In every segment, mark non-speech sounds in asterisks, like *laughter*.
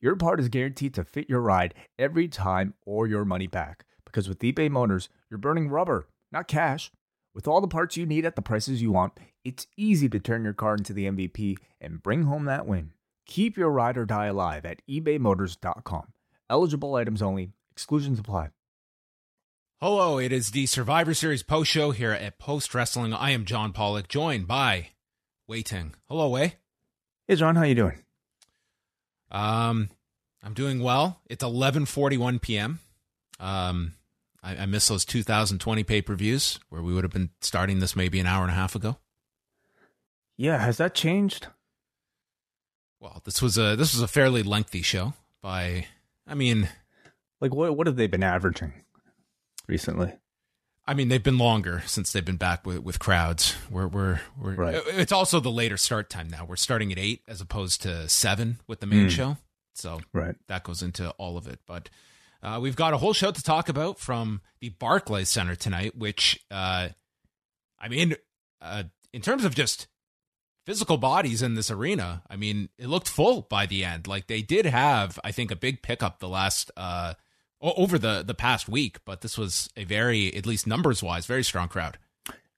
your part is guaranteed to fit your ride every time or your money back. Because with eBay Motors, you're burning rubber, not cash. With all the parts you need at the prices you want, it's easy to turn your car into the MVP and bring home that win. Keep your ride or die alive at ebaymotors.com. Eligible items only, exclusions apply. Hello, it is the Survivor Series post show here at Post Wrestling. I am John Pollock, joined by Wai Ting. Hello, Wai. Hey, John, how you doing? Um, I'm doing well. It's 11:41 p.m. Um, I, I miss those 2020 pay per views where we would have been starting this maybe an hour and a half ago. Yeah, has that changed? Well, this was a this was a fairly lengthy show. By I mean, like what what have they been averaging recently? I mean, they've been longer since they've been back with, with crowds. We're we're, we're Right. It's also the later start time now. We're starting at eight as opposed to seven with the main Mm. show. So Right. that goes into all of it. But uh, we've got a whole show to talk about from the Barclays Center tonight, which, uh, I mean, uh, in terms of just physical bodies in this arena, I mean, it looked full by the end. Like they did have, I think, a big pickup the last uh, over the the past week, but this was a very, at least numbers wise, very strong crowd.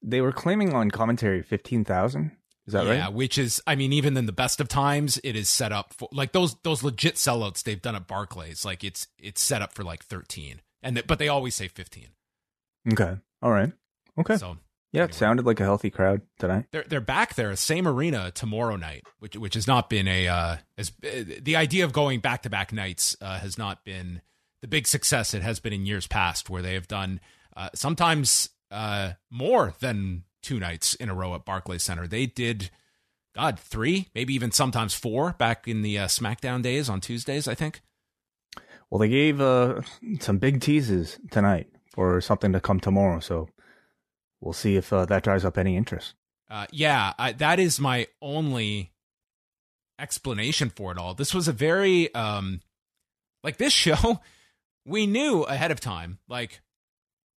They were claiming on commentary 15,000. Is that yeah, right? Yeah, which is, I mean, even in the best of times, it is set up for like those those legit sellouts they've done at Barclays. Like it's it's set up for like thirteen, and th- but they always say fifteen. Okay. All right. Okay. So yeah, it sounded like a healthy crowd tonight. they're they're back there, same arena tomorrow night, which which has not been a uh, as uh, the idea of going back to back nights uh, has not been the big success it has been in years past, where they have done uh, sometimes uh, more than two nights in a row at Barclays Center. They did, God, three, maybe even sometimes four back in the uh, SmackDown days on Tuesdays, I think. Well, they gave uh, some big teases tonight for something to come tomorrow, so we'll see if uh, that drives up any interest. Uh, yeah, I, that is my only explanation for it all. This was a very um, like this *laughs* show. We knew ahead of time, like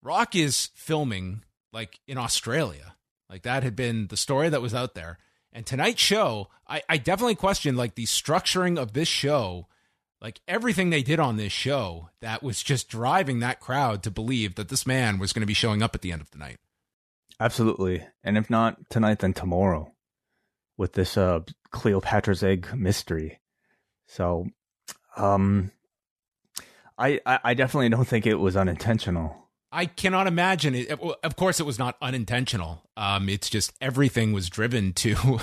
Rock is filming like in Australia. Like that had been the story that was out there. And tonight's show, I, I definitely questioned like the structuring of this show, like everything they did on this show that was just driving that crowd to believe that this man was going to be showing up at the end of the night. Absolutely. And if not tonight, then tomorrow with this uh, Cleopatra's egg mystery. So, um, I, I definitely don't think it was unintentional. I cannot imagine it. Of course, it was not unintentional. Um, it's just everything was driven *laughs* to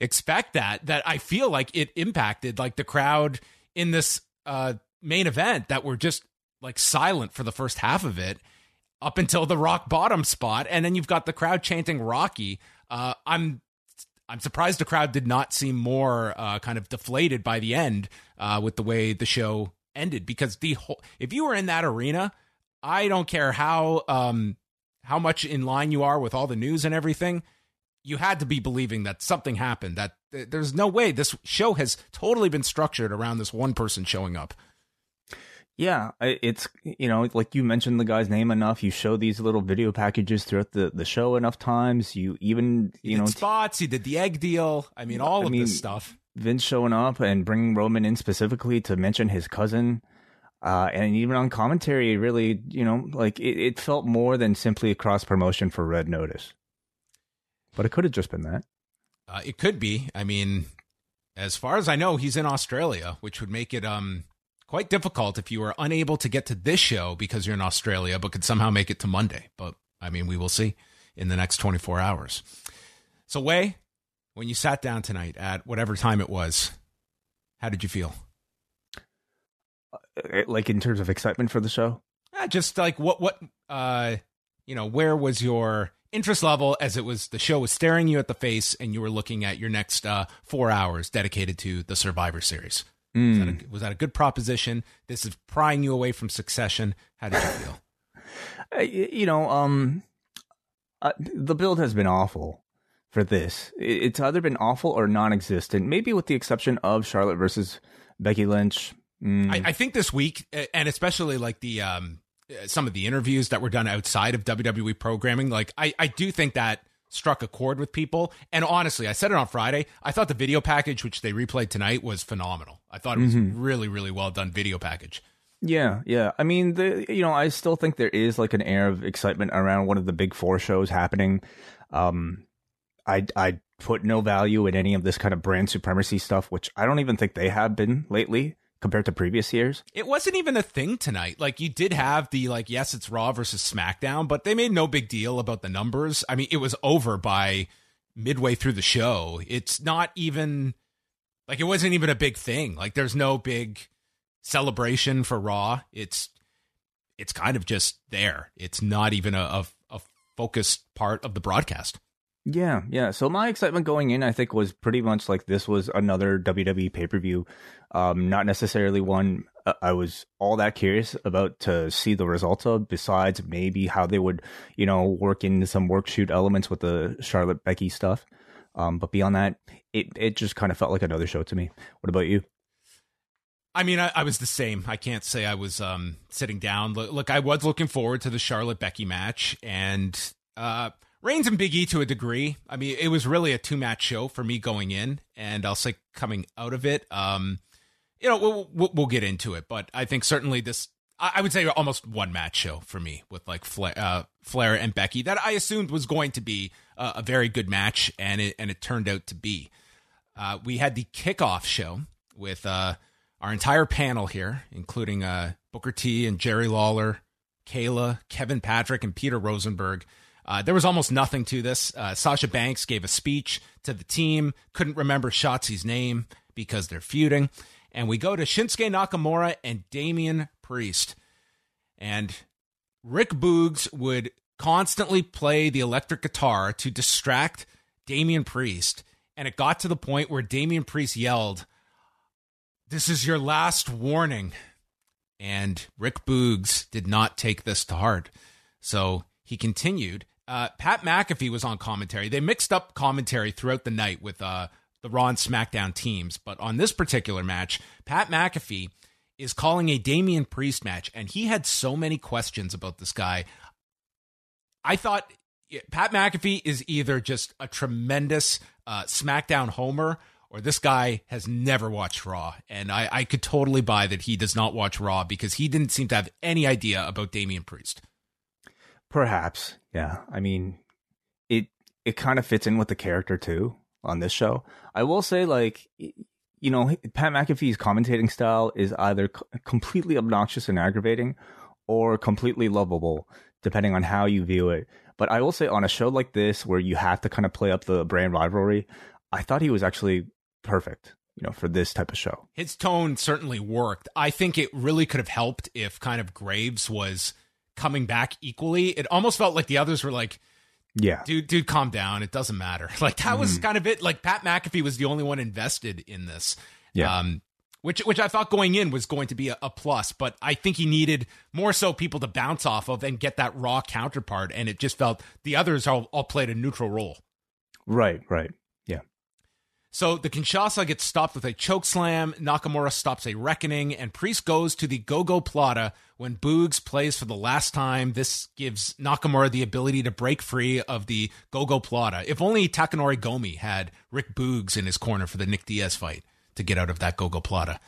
expect that. That I feel like it impacted like the crowd in this uh, main event that were just like silent for the first half of it up until the rock bottom spot, and then you've got the crowd chanting Rocky. Uh, I'm I'm surprised the crowd did not seem more uh, kind of deflated by the end uh, with the way the show ended because the whole if you were in that arena I don't care how um how much in line you are with all the news and everything. You had to be believing that something happened. That th- there's no way this show has totally been structured around this one person showing up. Yeah, it's you know like you mentioned the guy's name enough. You show these little video packages throughout the, the show enough times. You even you know spots. He did the egg deal. I mean, all I of mean, this stuff. Vince showing up and bringing Roman in specifically to mention his cousin. Uh, and even on commentary, it really, you know, like it, it felt more than simply a cross promotion for Red Notice. But it could have just been that. Uh, it could be. I mean, as far as I know, he's in Australia, which would make it um quite difficult if you were unable to get to this show because you're in Australia, but could somehow make it to Monday. But I mean, we will see in the next 24 hours. So, Wai, when you sat down tonight at whatever time it was, how did you feel? Uh, Like in terms of excitement for the show. Uh, just like what what uh you know, where was your interest level as it was the show was staring you at the face and you were looking at your next uh 4 hours dedicated to the Survivor series? Mm. Was, that a, was, that a, good proposition? This is prying you away from succession. How did you feel? *laughs* Uh, you know, um, uh, the build has been awful for this. It's either been awful or non-existent. Maybe with the exception of Charlotte versus Becky Lynch. Mm. I, I, think this week, and especially like the um, some of the interviews that were done outside of WWE programming, like I, I do think that struck a chord with people. And honestly, I said it on Friday. I thought the video package, which they replayed tonight, was phenomenal. I thought it was mm-hmm. really, really well done video package. Yeah, yeah. I mean, the you know, I still think there is like an air of excitement around one of the big four shows happening. Um, I I put no value in any of this kind of brand supremacy stuff, which I don't even think they have been lately compared to previous years. It wasn't even a thing tonight. Like you did have the like yes, it's Raw versus SmackDown, but they made no big deal about the numbers. I mean, it was over by midway through the show. It's not even like it wasn't even a big thing. Like there's no big celebration for Raw. It's it's kind of just there. It's not even a, a, a focused part of the broadcast. Yeah, yeah. So my excitement going in, I think, was pretty much like this was another WWE pay per view. Um, not necessarily one uh, I was all that curious about to see the results of. Besides, maybe how they would, you know, work in some work shoot elements with the Charlotte Becky stuff. Um, but beyond that, it it just kind of felt like another show to me. What about you? I mean, I, I, was the same. I can't say I was um, sitting down. Look, look, I was looking forward to the Charlotte Becky match, and uh, Reigns and Big E to a degree. I mean, it was really a two match show for me going in, and I'll say coming out of it. Um, you know, we'll, we'll, we'll get into it, but I think certainly this. I would say almost one match show for me with like Flair, uh, Flair and Becky that I assumed was going to be a, a very good match, and it and it turned out to be. Uh, we had the kickoff show with uh, our entire panel here, including uh, Booker T and Jerry Lawler, Kayla, Kevin Patrick, and Peter Rosenberg. Uh, there was almost nothing to this. Uh, Sasha Banks gave a speech to the team, couldn't remember Shotzi's name because they're feuding. And we go to Shinsuke Nakamura and Damian Priest. And Rick Boogs would constantly play the electric guitar to distract Damian Priest. And it got to the point where Damian Priest yelled, This is your last warning. And Rick Boogs did not take this to heart. So he continued uh, Pat McAfee was on commentary. They mixed up commentary throughout the night with uh, the Raw and SmackDown teams, but on this particular match, Pat McAfee is calling a Damian Priest match, and he had so many questions about this guy. I thought Pat McAfee is either just a tremendous uh, SmackDown homer, or this guy has never watched Raw. And I, I could totally buy that he does not watch Raw because he didn't seem to have any idea about Damian Priest. Perhaps, yeah. I mean, it it kind of fits in with the character too on this show. I will say, like, you know, Pat McAfee's commentating style is either completely obnoxious and aggravating, or completely lovable, depending on how you view it. But I will say, on a show like this, where you have to kind of play up the brand rivalry, I thought he was actually perfect you know, for this type of show. His tone certainly worked. I think it really could have helped if kind of Graves was coming back equally. It almost felt like the others were like, yeah, dude, dude, calm down. It doesn't matter. *laughs* Like that mm was mm-hmm. kind of it. Like Pat McAfee was the only one invested in this. Yeah. Um, which which I thought going in was going to be a, a, plus, but I think he needed more so people to bounce off of and get that raw counterpart, and it just felt the others all, all played a neutral role. Right, right. So the Kinshasa gets stopped with a choke slam. Nakamura stops a reckoning, and Priest goes to the Gogoplata when Boogs plays for the last time. This gives Nakamura the ability to break free of the Gogoplata. If only Takanori Gomi had Rick Boogs in his corner for the Nick Diaz fight to get out of that Gogoplata.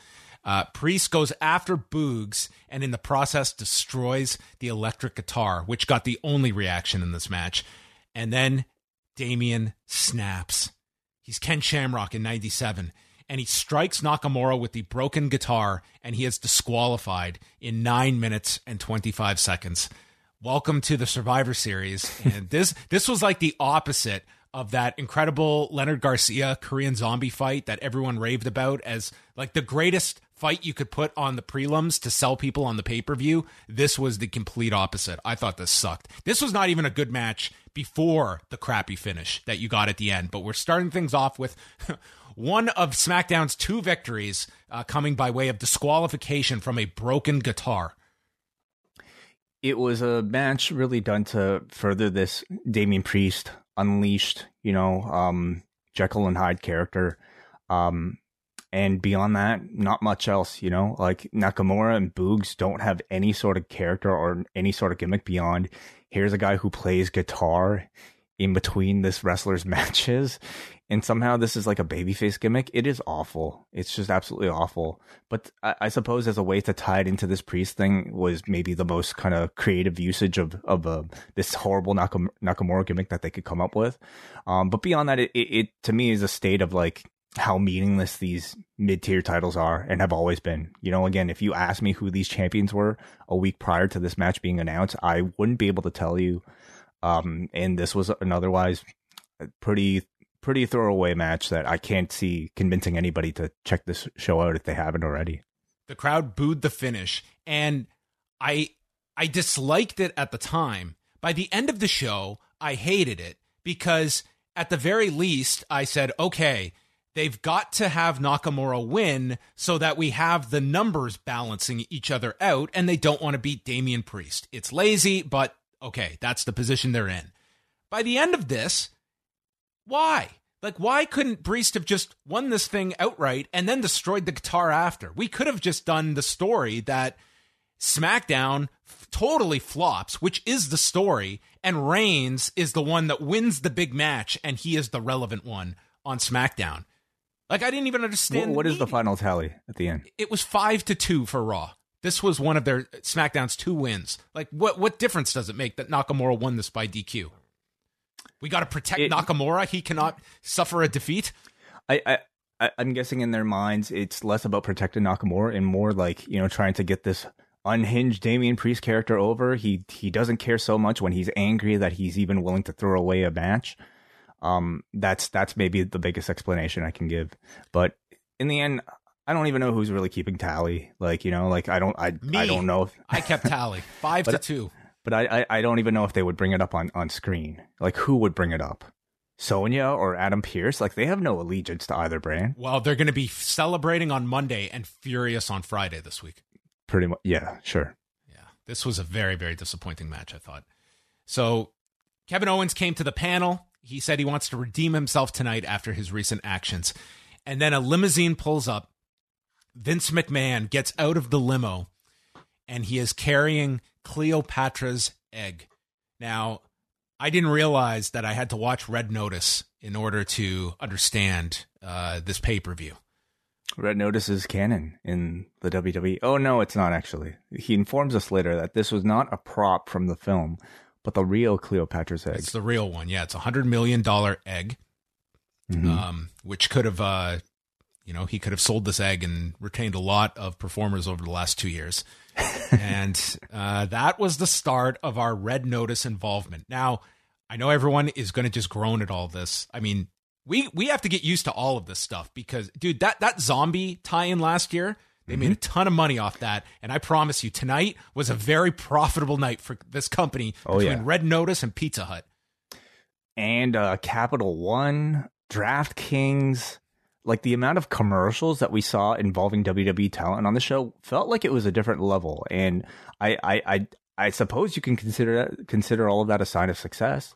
Uh, Priest goes after Boogs and in the process destroys the electric guitar, which got the only reaction in this match. And then Damian snaps He's Ken Shamrock in 97. And he strikes Nakamura with the broken guitar, and he is disqualified in 9 minutes and 25 seconds. Welcome to the Survivor Series. *laughs* And this this was like the opposite of that incredible Leonard Garcia Korean zombie fight that everyone raved about as like the greatest fight you could put on the prelims to sell people on the pay per view. This was the complete opposite. I thought this sucked. This was not even a good match before the crappy finish that you got at the end, but we're starting things off with *laughs* one of SmackDown's two victories uh, coming by way of disqualification from a broken guitar. It was a match really done to further this Damian Priest unleashed, you know, um, Jekyll and Hyde character. Um, and beyond that, not much else, you know, like Nakamura and Boogs don't have any sort of character or any sort of gimmick beyond here's a guy who plays guitar in between this wrestler's *laughs* matches and somehow this is like a babyface gimmick. It is awful. It's just absolutely awful. But I, I, suppose as a way to tie it into this priest thing was maybe the most kind of creative usage of of uh, this horrible Nakam- Nakamura gimmick that they could come up with. Um, but beyond that, it, it, it to me is a state of like how meaningless these mid tier titles are and have always been. You know, again, if you asked me who these champions were a week prior to this match being announced, I wouldn't be able to tell you. Um, and this was an otherwise pretty pretty throwaway match that I can't see convincing anybody to check this show out if they haven't already. The crowd booed the finish, and I I disliked it at the time. By the end of the show, I hated it because at the very least, I said, okay, they've got to have Nakamura win so that we have the numbers balancing each other out, and they don't want to beat Damian Priest. It's lazy, but okay, that's the position they're in. By the end of this, why? Like, why couldn't Priest have just won this thing outright and then destroyed the guitar after? We could have just done the story that SmackDown f- totally flops, which is the story, and Reigns is the one that wins the big match, and he is the relevant one on SmackDown. Like, I didn't even understand. What, what the is the final tally at the end? It was five to two for Raw. This was one of their uh, SmackDown's two wins. Like, what what difference does it make that Nakamura won this by DQ? We got to protect it, Nakamura. He cannot suffer a defeat. I, I, I'm guessing in their minds, it's less about protecting Nakamura and more like you know trying to get this unhinged Damian Priest character over. He he doesn't care so much when he's angry that he's even willing to throw away a match. Um, that's that's maybe the biggest explanation I can give. But in the end, I don't even know who's really keeping tally. Like you know, like I don't I Me. I don't know. If, I kept tally *laughs* five to two but I, I, I don't even know if they would bring it up on on screen. Like who would bring it up? Sonya or Adam Pearce, Like they have no allegiance to either brand. Well, they're going to be celebrating on Monday and furious on Friday this week. Pretty much, yeah, sure. Yeah, this was a very very disappointing match. I thought. So, Kevin Owens came to the panel. He said he wants to redeem himself tonight after his recent actions, and then a limousine pulls up. Vince McMahon gets out of the limo, and he is carrying Cleopatra's Egg. Now, I didn't realize that I had to watch Red Notice in order to understand uh, this pay per view. Red Notice is canon in the WWE. Oh, no, it's not actually. He informs us later that this was not a prop from the film, but the real Cleopatra's egg. It's the real one. Yeah, it's a $100 million egg, mm-hmm. um, which could have, uh, you know, he could have sold this egg and retained a lot of performers over the last two years *laughs* and uh, that was the start of our Red Notice involvement. Now, I know everyone is going to just groan at all this. I mean, we we have to get used to all of this stuff because, dude, that that zombie tie-in last year, they mm-hmm. made a ton of money off that, and I promise you, tonight was a very profitable night for this company oh, between yeah. Red Notice and Pizza Hut, and uh, Capital One, DraftKings like the amount of commercials that we saw involving WWE talent on the show felt like it was a different level. And I, I, I, I suppose you can consider that, consider all of that a sign of success.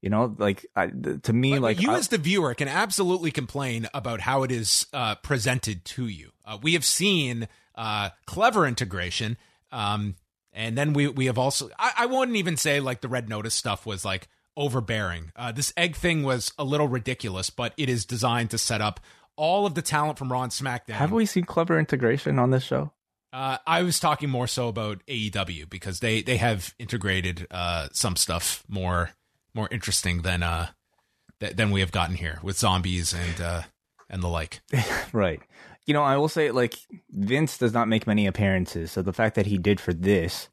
You know, like I, to me, but, like you I, as the viewer can absolutely complain about how it is uh, presented to you. Uh, we have seen uh, clever integration, um, and then we we have also. I, I wouldn't even say like the red notice stuff was like overbearing. Uh, this egg thing was a little ridiculous, but it is designed to set up all of the talent from Raw and SmackDown. Have we seen clever integration on this show? Uh, I was talking more so about AEW because they they have integrated uh, some stuff more more interesting than uh th- than we have gotten here with zombies and uh and the like. *laughs* right. You know, I will say like Vince does not make many appearances, so the fact that he did for this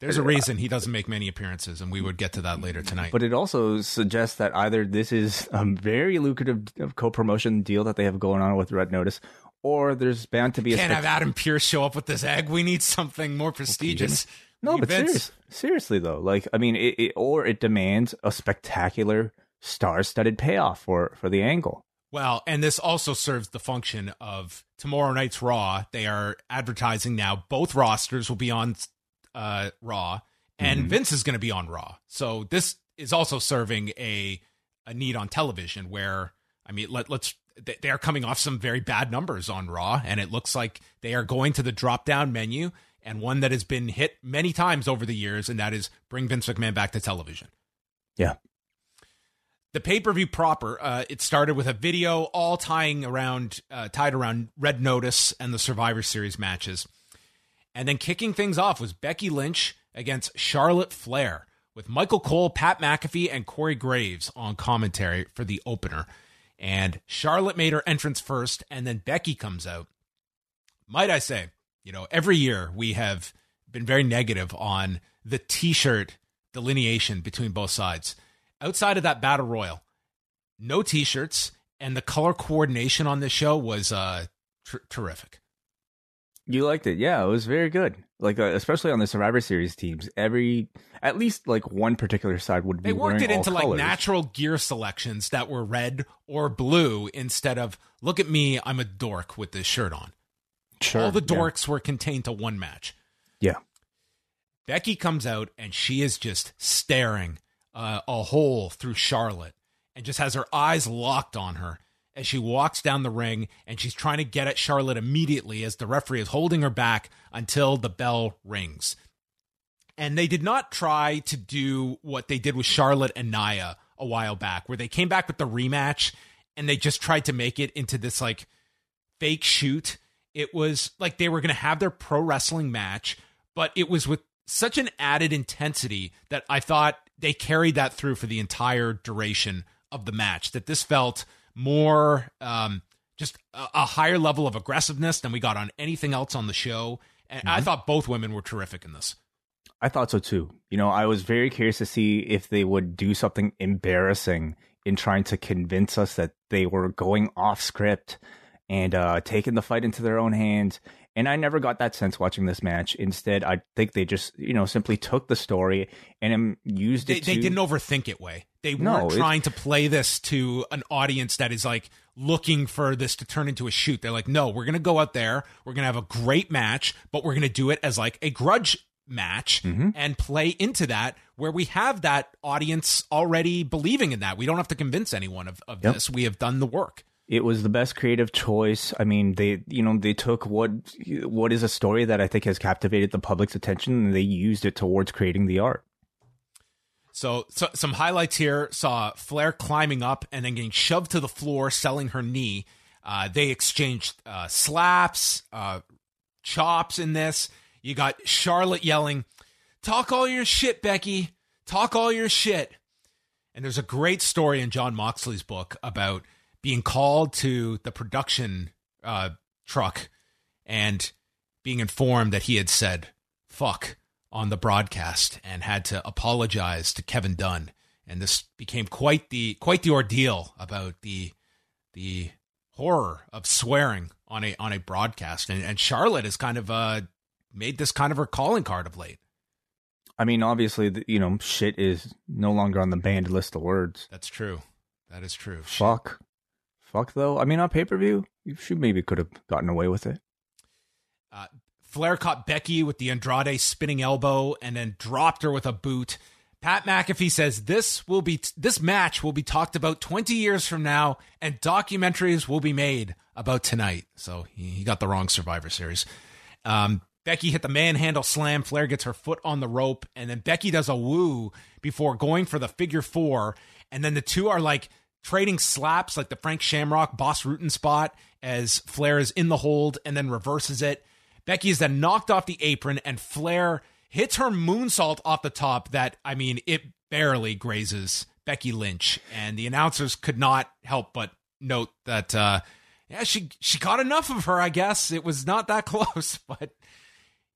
there's a reason he doesn't make many appearances, and we would get to that later tonight. But it also suggests that either this is a very lucrative co-promotion deal that they have going on with Red Notice, or there's bound to be. A can't a have Adam Pearce show up with this egg. We need something more prestigious. No, but serious, seriously though, like I mean, it, it, or it demands a spectacular, star-studded payoff for for the angle. Well, and this also serves the function of tomorrow night's Raw. They are advertising now both rosters will be on uh, Raw, and Mhm. Vince is going to be on Raw. So this is also serving a a need on television where I mean, let, let's they they are coming off some very bad numbers on Raw, and it looks like they are going to the drop down menu and one that has been hit many times over the years, and that is bring Vince McMahon back to television. Yeah. The pay per view proper, uh, it started with a video all tying around, uh, tied around Red Notice and the Survivor Series matches. And then kicking things off was Becky Lynch against Charlotte Flair with Michael Cole, Pat McAfee, and Corey Graves on commentary for the opener. And Charlotte made her entrance first, and then Becky comes out. Might I say, you know, every year we have been very negative on the t shirt delineation between both sides. Outside of that battle royal, no t shirts, and the color coordination on this show was uh, tr- terrific. You liked it, yeah. It was very good. Like uh, especially on the Survivor Series teams, every at least like one particular side would be They worked wearing it into all like colors. natural gear selections that were red or blue instead of look at me, I'm a dork with this shirt on. Sure, All the yeah. dorks were contained to one match. Yeah. Becky comes out and she is just staring uh, a hole through Charlotte and just has her eyes locked on her as she walks down the ring and she's trying to get at Charlotte immediately as the referee is holding her back until the bell rings. And they did not try to do what they did with Charlotte and Nia a while back, where they came back with the rematch and they just tried to make it into this like fake shoot. It was like they were going to have their pro wrestling match, but it was with such an added intensity that I thought they carried that through for the entire duration of the match. That this felt more um, just a, a higher level of aggressiveness than we got on anything else on the show. And I thought both women were terrific in this. I thought so too. You know, I was very curious to see if they would do something embarrassing in trying to convince us that they were going off script and uh, taking the fight into their own hands. And I never got that sense watching this match. Instead, I think they just, you know, simply took the story and um, used They, it. they to- didn't overthink it way. They weren't trying to play this to an audience that is like looking for this to turn into a shoot. They're like, no, we're going to go out there. We're going to have a great match, but we're going to do it as like a grudge match Mhm. and play into that where we have that audience already believing in that. We don't have to convince anyone of, of Yep. this. We have done the work. It was the best creative choice. I mean, they you know they took what what is a story that I think has captivated the public's attention and they used it towards creating the art. So, so some highlights here saw Flair climbing up and then getting shoved to the floor, selling her knee. Uh, they exchanged uh, slaps, uh, chops in this. You got Charlotte yelling, "Talk all your shit, Becky. Talk all your shit." And there's a great story in Jon Moxley's book about being called to the production uh, truck and being informed that he had said "fuck" on the broadcast and had to apologize to Kevin Dunn. And this became quite the quite the ordeal about the the horror of swearing on a on a broadcast. And, and Charlotte has kind of uh, made this kind of her calling card of late. I mean, obviously, the, you know, shit is no longer on the banned list of words. That's true. That is true. Fuck, fuck though. I mean, on pay per view, she maybe could have gotten away with it. Uh, Flair caught Becky with the Andrade spinning elbow and then dropped her with a boot. Pat McAfee says this will be this match will be talked about 20 years from now, and documentaries will be made about tonight. So he, he got the wrong Survivor Series. Um, Becky hit the manhandle slam. Flair gets her foot on the rope, and then Becky does a woo before going for the figure four. And then the two are like trading slaps, like the Frank Shamrock Bas Rutten spot, as Flair is in the hold and then reverses it. Becky is then knocked off the apron, and Flair hits her moonsault off the top. That I mean, it barely grazes Becky Lynch, and the announcers could not help but note that. Uh, yeah, she she got enough of her. I guess it was not that *laughs* close, but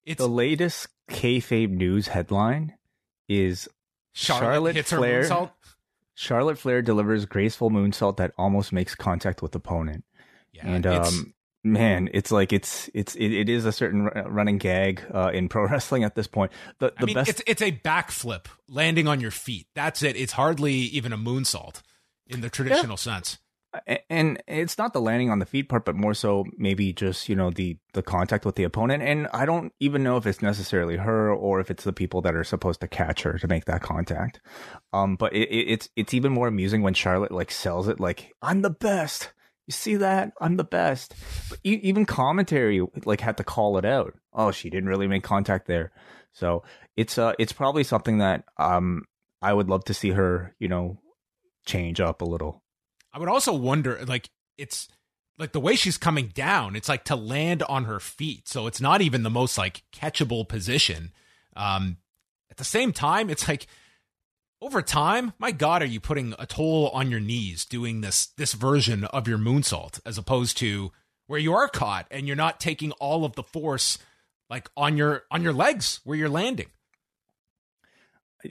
it's The latest kayfabe news headline is Charlotte, Charlotte hits Flair-. Charlotte Flair delivers graceful moonsault that almost makes contact with opponent. Yeah, and it's- um, man, it's like it's it's it, it is a certain running gag uh, in *laughs* pro wrestling at this point. The the I mean, best it's it's a backflip landing on your feet. That's it. It's hardly even a moonsault in the traditional sense. And it's not the landing on the feet part, but more so maybe just you know the the contact with the opponent. And I don't even know if it's necessarily her or if it's the people that are supposed to catch her to make that contact. Um, but it, it, it's it's even more amusing when Charlotte like sells it like I'm the best. You see that? I'm the best. But even commentary like had to call it out. Oh, she didn't really make contact there. So it's uh it's probably something that um I would love to see her you know change up a little. I would also wonder, like, it's like the way she's coming down, it's like to land on her feet. So it's not even the most like catchable position. Um, at the same time, it's like over time, my God, are you putting a toll on your knees doing this this version of your moonsault as opposed to where you are caught and you're not taking all of the force like on your on your legs where you're landing.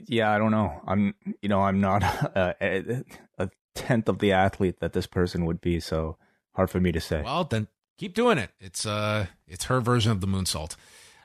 Yeah, I don't know. I'm you know I'm not a *laughs* tenth of the athlete that this person would be. So hard for me to say. Well, then keep doing it. It's uh, it's her version of the moonsault.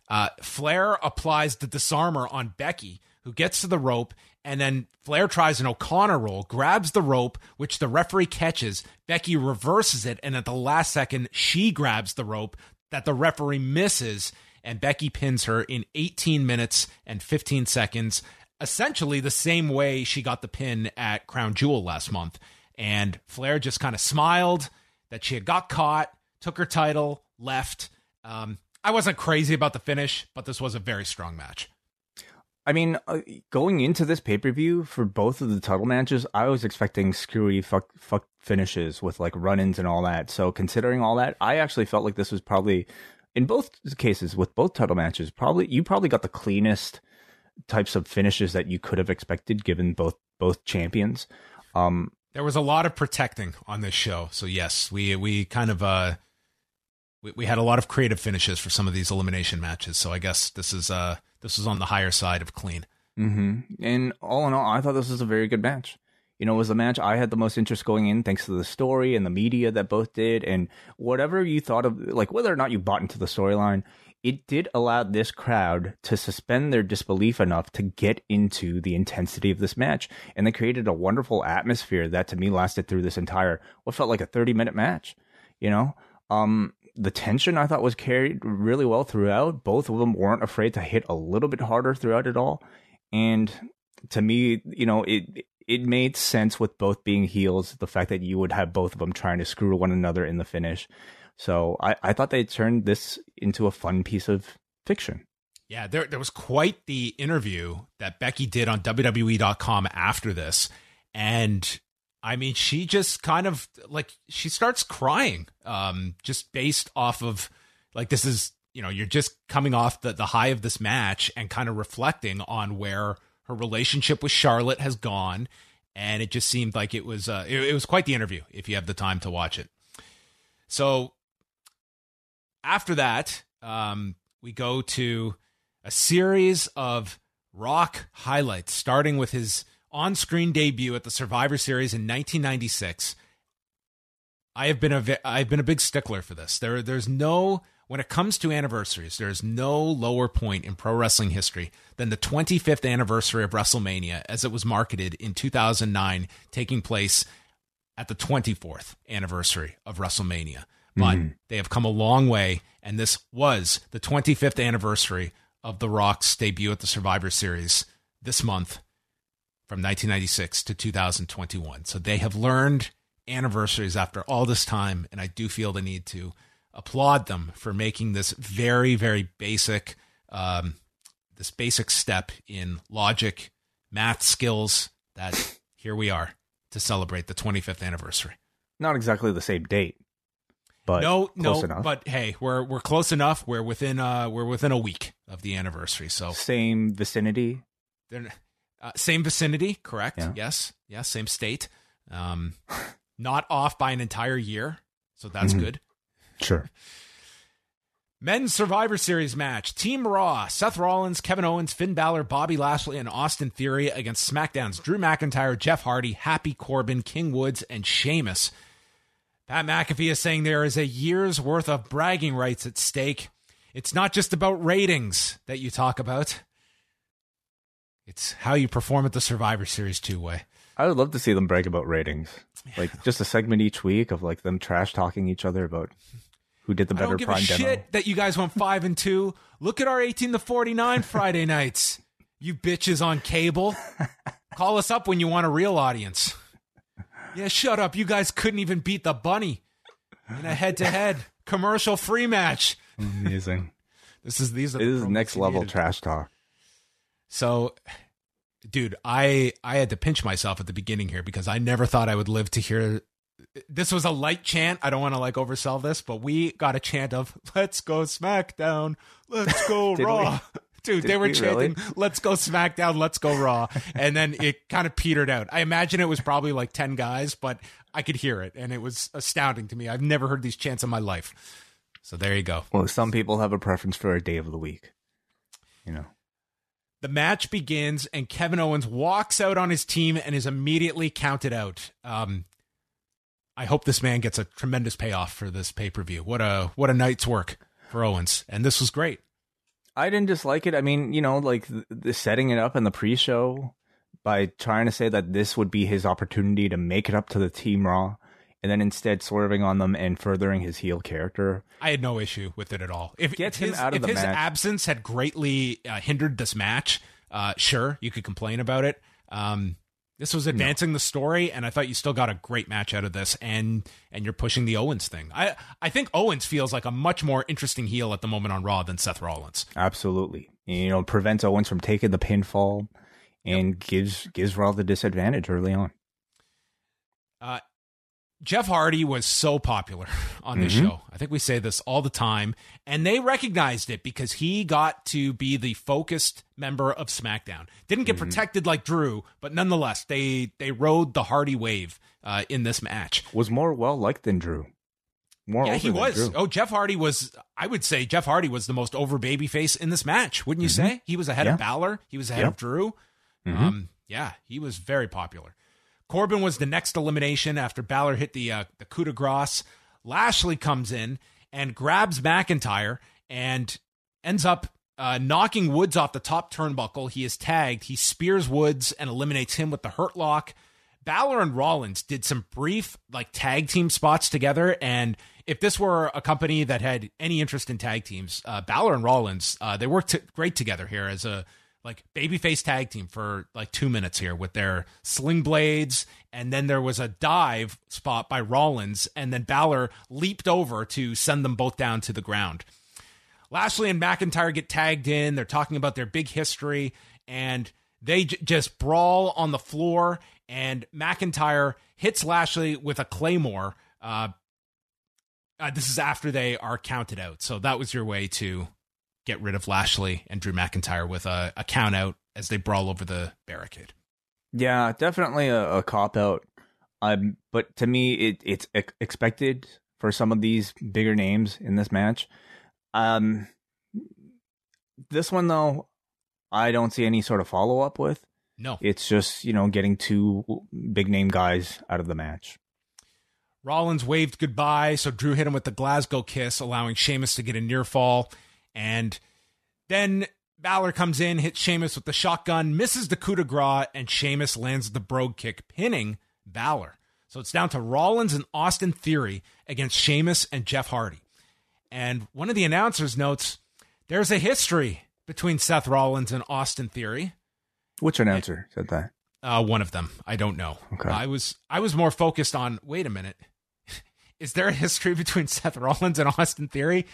Uh, Flair applies the disarmer on Becky, who gets to the rope, and then Flair tries an O'Connor roll, grabs the rope, which the referee catches. Becky reverses it, and at the last second, she grabs the rope that the referee misses, and Becky pins her in 18 minutes and 15 seconds essentially the same way she got the pin at Crown Jewel last month. And Flair just kind of smiled that she had got caught, took her title, left. Um, I wasn't crazy about the finish, but this was a very strong match. I mean, uh, going into this pay per view for both of the title matches, I was expecting screwy fuck fuck finishes with like run ins and all that. So considering all that, I actually felt like this was probably, in both cases with both title matches, probably you probably got the cleanest types of finishes that you could have expected given both both champions. Um, there was a lot of protecting on this show, so yes, we we kind of uh, we, we had a lot of creative finishes for some of these elimination matches. So I guess this is uh this is on the higher side of clean. Mm-hmm. And all in all, I thought this was a very good match. You know, it was the match I had the most interest going in, thanks to the story and the media that both did, and whatever you thought of, like whether or not you bought into the storyline it did allow this crowd to suspend their disbelief enough to get into the intensity of this match. And they created a wonderful atmosphere that to me lasted through this entire, what felt like a 30 minute match. You know, um, the tension I thought was carried really well throughout. Both of them weren't afraid to hit a little bit harder throughout it all. And to me, you know, it, it made sense with both being heels, the fact that you would have both of them trying to screw one another in the finish. So I, I thought they turned this into a fun piece of fiction. Yeah, there there was quite the interview that Becky did on WWE.com after this. And I mean, she just kind of like she starts crying, um, just based off of like this is you know, you're just coming off the, the high of this match and kind of reflecting on where her relationship with Charlotte has gone. And it just seemed like it was uh, it, it was quite the interview if you have the time to watch it. So after that, um, we go to a series of rock highlights, starting with his on screen debut at the Survivor Series in 1996. I have been a I've been a big stickler for this. There there's no when it comes to anniversaries, there's no lower point in pro wrestling history than the 25th anniversary of WrestleMania as it was marketed in 2009 taking place at the 24th anniversary of WrestleMania but mm-hmm. they have come a long way. And this was the 25th anniversary of The Rock's debut at the Survivor Series this month from 1996 to 2021. So they have learned anniversaries after all this time. And I do feel the need to applaud them for making this very, very basic, um, this basic step in logic, math skills that here we are to celebrate the 25th anniversary. Not exactly the same date but no, no, enough. but hey, we're we're close enough. We're within uh we're within a week of the anniversary, so same vicinity. Uh, same vicinity, correct? Yeah. Yes, yes, same state. Um, not off by an entire year, so that's mm-hmm. good. Sure. *laughs* Men's Survivor Series match: Team Raw, Seth Rollins, Kevin Owens, Finn Balor, Bobby Lashley, and Austin Theory against SmackDown's Drew McIntyre, Jeff Hardy, Happy Corbin, King Woods, and Sheamus. Pat McAfee is saying there is a year's worth of bragging rights at stake. It's not just about ratings that you talk about. It's how you perform at the Survivor Series two way. I would love to see them brag about ratings, like just a segment each week of like them trash talking each other about who did the I better don't give prime a demo. shit that you guys went five and two. Look at our eighteen to forty nine Friday nights. You bitches on cable. Call us up when you want a real audience. Yeah, shut up. You guys couldn't even beat the bunny in a head to head commercial free match. Amazing. *laughs* This is these are It the is next level needed. trash talk. So, dude, I I had to pinch myself at the beginning here because I never thought I would live to hear. This was a light chant. I don't want to like oversell this, but we got a chant of "Let's go SmackDown, Let's go *laughs* Did Raw." Dude, Did they were we really? chanting "Let's go SmackDown, Let's go Raw," *laughs* and then it kind of petered out. I imagine it was probably like ten guys, but I could hear it, and it was astounding to me. I've never heard these chants in my life. So there you go. Well, some people have a preference for a day of the week. You know. The match begins, and Kevin Owens walks out on his team and is immediately counted out. Um, I hope this man gets a tremendous payoff for this pay per view. What a what a night's work for Owens, and this was great. I didn't dislike it. I mean, you know, like the, the setting it up in the pre-show by trying to say that this would be his opportunity to make it up to the Team Raw, and then instead swerving on them and furthering his heel character. I had no issue with it at all. If, Gets if him his, out of if the his match. absence had greatly uh, hindered this match, uh, sure you could complain about it. Um, this was advancing the story, and I thought you still got a great match out of this, and and you're pushing the Owens thing. I I think Owens feels like a much more interesting heel at the moment on Raw than Seth Rollins. Absolutely, you know, prevents Owens from taking the pinfall, and gives gives Raw the disadvantage early on. Jeff Hardy was so popular on this Mhm. show. I think we say this all the time, and they recognized it because he got to be the focused member of SmackDown. Didn't get protected like Drew, but nonetheless, they they rode the Hardy wave uh, in this match. Was more well liked than Drew. More yeah, he was. Drew. Oh, Jeff Hardy was. I would say Jeff Hardy was the most over babyface in this match. Wouldn't you say? He was ahead of Mm-hmm. Balor. He was ahead Yeah. of Drew. Mhm. Um, yeah, he was very popular. Corbin was the next elimination after Balor hit the uh, the coup de grace. Lashley comes in and grabs McIntyre and ends up uh, knocking Woods off the top turnbuckle. He is tagged. He spears Woods and eliminates him with the Hurt Lock. Balor and Rollins did some brief like tag team spots together, and if this were a company that had any interest in tag teams, uh, Balor and Rollins uh, they worked t- great together here as a like babyface tag team for like two minutes here with their sling blades, and then there was a dive spot by Rollins, and then Balor leaped over to send them both down to the ground. Lashley and McIntyre get tagged in. They're talking about their big history, and they j- just brawl on the floor. And McIntyre hits Lashley with a claymore. Uh, uh, this is after they are counted out. So that was your way to get rid of Lashley and Drew McIntyre with a, a count out as they brawl over the barricade. Yeah, definitely a, a cop out. Um, but to me, it it's ex- expected for some of these bigger names in this match. Um, this one though, I don't see any sort of follow up with. No. It's just you know getting two big name guys out of the match. Rollins waved goodbye, so Drew hit him with the Glasgow kiss, allowing Sheamus to get a near fall. And then Balor comes in, hits Sheamus with the shotgun, misses the coup de grace, and Sheamus lands the brogue kick, pinning Balor. So it's down to Rollins and Austin Theory against Sheamus and Jeff Hardy. And one of the announcers notes there's a history between Seth Rollins and Austin Theory. Which announcer said that? Uh, one of them. I don't know. Okay. I was I was more focused on. Wait a minute. Is there a history *laughs* between Seth Rollins and Austin Theory?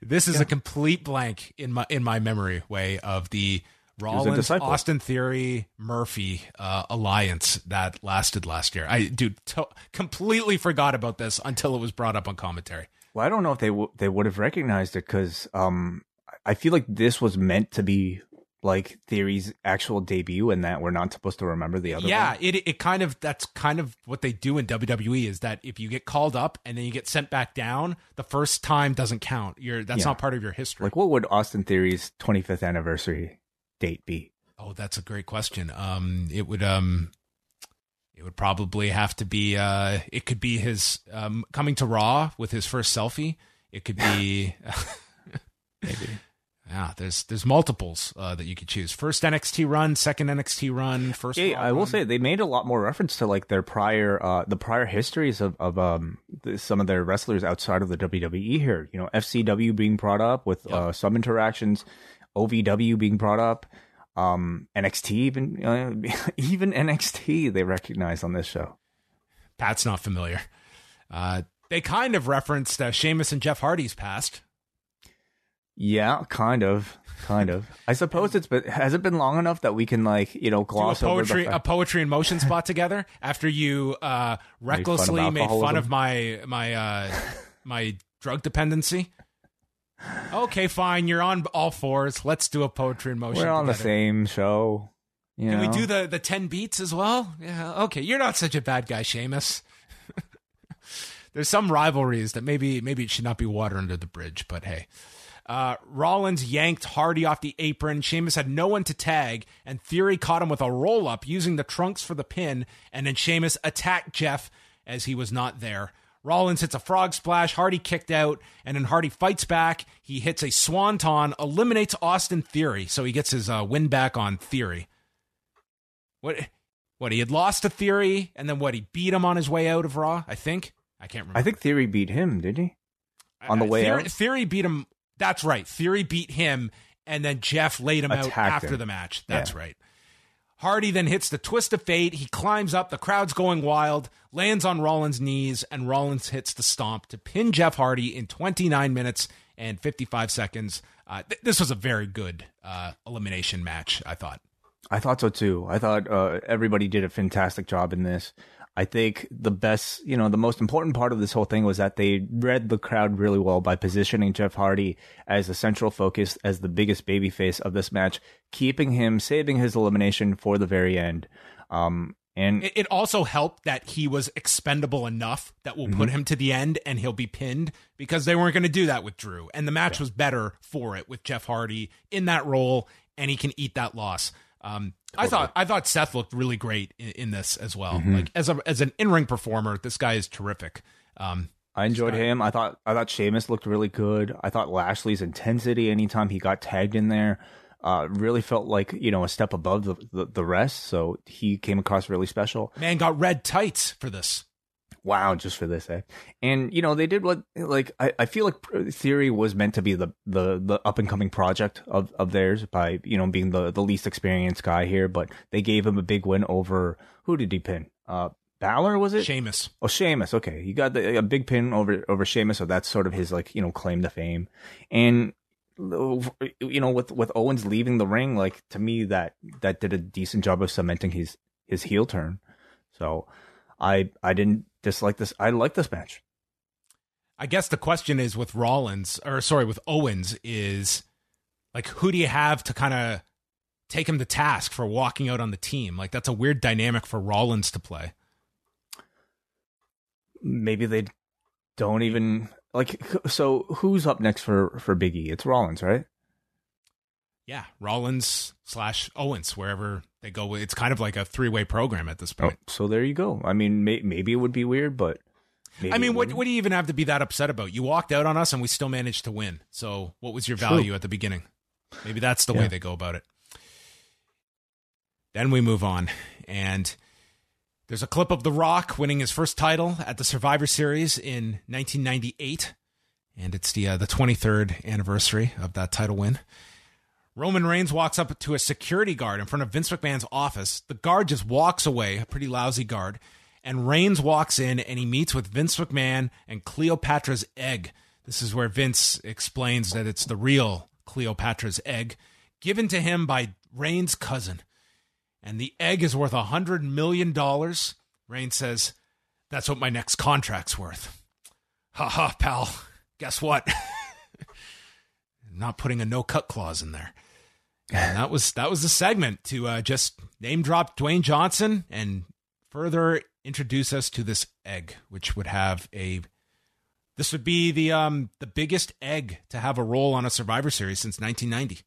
This is a complete blank in my in my memory way of the Rollins. Austin Theory Murphy uh, alliance that lasted last year. I dude to- completely forgot about this until it was brought up on commentary. Well, I don't know if they w- they would have recognized it because um, I feel like this was meant to be like Theory's actual debut, and that we're not supposed to remember the other. yeah, one. it it kind of that's kind of what they do in WWE is that if you get called up and then you get sent back down, the first time doesn't count. You're that's Yeah. not part of your history. Like, what would Austin Theory's 25th anniversary date be? oh, that's a great question. Um, it would um, it would probably have to be uh, it could be his um coming to Raw with his first selfie. It could be. *laughs* *laughs* Maybe. Yeah, there's there's multiples uh, that you could choose. First NXT run, second NXT run, first. Yeah, I will run. say they made a lot more reference to like their prior, uh, the prior histories of of um the, some of their wrestlers outside of the WWE here. You know, FCW being brought up with Yep. uh, some interactions, OVW being brought up, um NXT even uh, *laughs* even NXT they recognized on this show. Pat's not familiar. Uh, they kind of referenced uh, Sheamus and Jeff Hardy's past. Yeah, kind of, kind of. I suppose it's been has it been long enough that we can like you know Do a gloss over the poetry fact- a poetry in motion spot together after you uh, recklessly made fun of my my uh, my drug dependency. Okay, fine. You're on all fours. Let's do a poetry in motion. We're on the same show. Can we do the the ten beats as well? Yeah. Okay, you're not such a bad guy, Sheamus. *laughs* There's some rivalries that maybe maybe it should not be water under the bridge, but hey. Uh, Rollins yanked Hardy off the apron. Sheamus had no one to tag, and Theory caught him with a roll up using the trunks for the pin, and then Sheamus attacked Jeff as he was not there. Rollins hits a frog splash, Hardy kicked out, and then Hardy fights back. He hits a swanton, eliminates Austin Theory, so he gets his uh, win back on Theory. What? What he had lost to Theory, and then what he beat him on his way out of Raw. I think I can't remember. I think Theory beat him, did he? on the way Theory, out? Theory beat him. That's right. Theory beat him, and then Jeff laid him out after him. the match. That's Yeah. right. Hardy then hits the twist of fate. He climbs up. The crowd's going wild. Lands on Rollins' knees, and Rollins hits the stomp to pin Jeff Hardy in 29 minutes and 55 seconds. Uh, th- this was a very good uh, elimination match. I thought. I thought so too. I thought uh, everybody did a fantastic job in this. I think the best, you know, the most important part of this whole thing was that they read the crowd really well by positioning Jeff Hardy as the central focus, as the biggest babyface of this match, keeping him, saving his elimination for the very end. Um, and It, also helped that he was expendable enough that will Mm-hmm. put him to the end and he'll be pinned because they weren't going to do that with Drew. And the match was better for it with Jeff Hardy in that role and he can eat that loss. Um, I thought I thought Seth looked really great in, in this as well. Mm-hmm. Like as a as an in ring performer, this guy is terrific. Um, I enjoyed him. I thought I thought Sheamus looked really good. I thought Lashley's intensity anytime he got tagged in there uh, really felt like you know a step above the, the the rest. So he came across really special. man got red tights for this. Wow, just for this, eh? And you know they did what like I, I feel like Theory was meant to be the the the up and coming project of of theirs by you know being the the least experienced guy here, but they gave him a big win over who did he pin? Uh, Balor was it? Sheamus. Oh, Sheamus. Okay, he got the, a big pin over over Sheamus, so that's sort of his like you know claim to fame. And you know, with with Owens leaving the ring, like to me that that did a decent job of cementing his his heel turn. So I I didn't dislike this. I like this match. I guess the question is with Rollins, or sorry, with Owens, is like who do you have to kind of take him to task for walking out on the team? Like that's a weird dynamic for Rollins to play. Maybe they don't even like. So who's up next for for Biggie? It's Rollins, right? Yeah, Rollins slash Owens, wherever they go. It's kind of like a three way program at this point. Oh, so there you go. I mean, may, maybe it would be weird, but I mean, what what do you even have to be that upset about? You walked out on us and we still managed to win. So what was your True. value at the beginning? Maybe that's the way they go about it. Then we move on, and there's a clip of The Rock winning his first title at the Survivor Series in 1998, and it's the uh, the 23rd anniversary of that title win. Roman Reigns walks up to a security guard in front of Vince McMahon's office. The guard just walks away, a pretty lousy guard, and Reigns walks in and he meets with Vince McMahon and Cleopatra's egg. This is where Vince explains that it's the real Cleopatra's egg, given to him by Reigns' cousin. And the egg is worth a hundred million dollars. Reigns says, That's what my next contract's worth. Ha ha, pal. Guess what? *laughs* Not putting a no cut clause in there. And that was that was the segment to uh, just name drop Dwayne Johnson and further introduce us to this egg, which would have a this would be the um the biggest egg to have a role on a Survivor Series since 1990.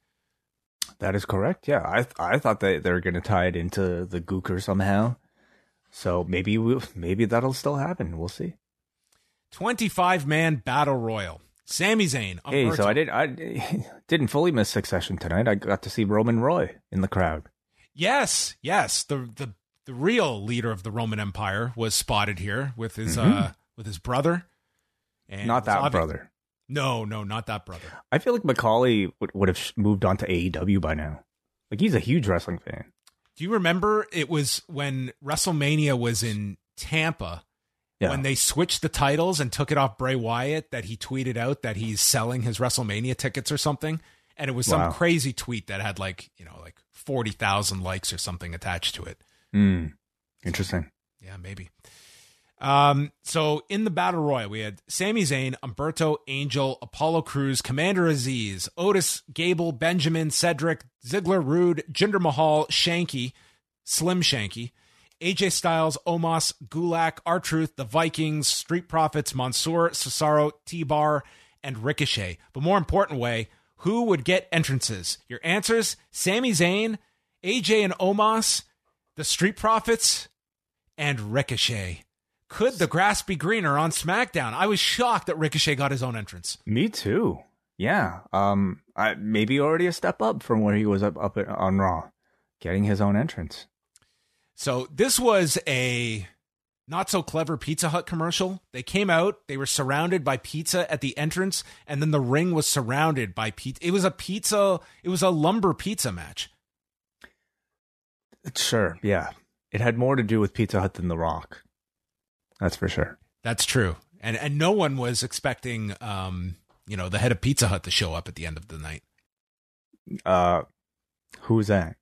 That is correct. Yeah, I I thought that they were going to tie it into the Gooker somehow. So maybe we'll maybe that'll still happen. We'll see. 25 man battle royal. Sami Zayn. Hey, so I did I *laughs* didn't fully miss Succession tonight. I got to see Roman Roy in the crowd. Yes, yes. The the the real leader of the Roman Empire was spotted here with his uh with his brother. And Mm-hmm. Not that obvi- brother. No, no, not that brother. I feel like Macaulay would, would have moved on to AEW by now. Like he's a huge wrestling fan. Do you remember it was when WrestleMania was in Tampa Yeah. when they switched the titles and took it off Bray Wyatt that he tweeted out that he's selling his WrestleMania tickets or something? And it was some Wow. crazy tweet that had like, you know, like 40,000 likes or something attached to it. Hmm. Interesting. Yeah, maybe. Um, so in the battle royal, we had Sami Zayn, Humberto, Angel, Apollo Crews, Commander Aziz, Otis, Gable, Benjamin, Cedric, Ziggler, Roode, Jinder Mahal, Shanky, Slim Shanky, AJ Styles, Omos, Gulak, R Truth, the Vikings, Street Profits, Mansoor, Cesaro, T Bar, and Ricochet. But more important way, who would get entrances? Your answers: Sami Zayn, AJ and Omos, the Street Profits, and Ricochet. Could the grass be greener on SmackDown? I was shocked that Ricochet got his own entrance. Me too. Yeah. Um. I, maybe already a step up from where he was up up on Raw, getting his own entrance. So this was a not so clever Pizza Hut commercial. They came out, they were surrounded by pizza at the entrance, and then the ring was surrounded by pizza. It was a pizza, it was a lumber pizza match. Sure. Yeah. It had more to do with Pizza Hut than The Rock. That's for sure. That's true. And and no one was expecting um, you know, the head of Pizza Hut to show up at the end of the night. Uh, who's that?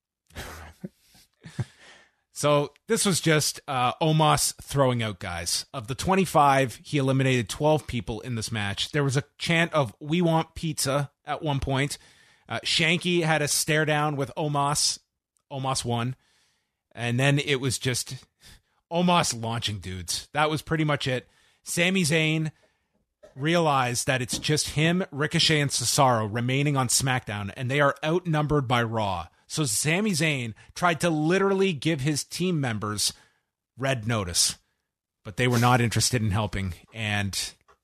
So this was just uh, Omos throwing out guys. Of the 25, he eliminated 12 people in this match. There was a chant of "We want pizza" at one point. Uh, Shanky had a stare down with Omos. Omos won, and then it was just Omos launching dudes. That was pretty much it. Sami Zayn realized that it's just him, Ricochet, and Cesaro remaining on SmackDown, and they are outnumbered by Raw. So Sami Zayn tried to literally give his team members red notice, but they were not interested in helping, and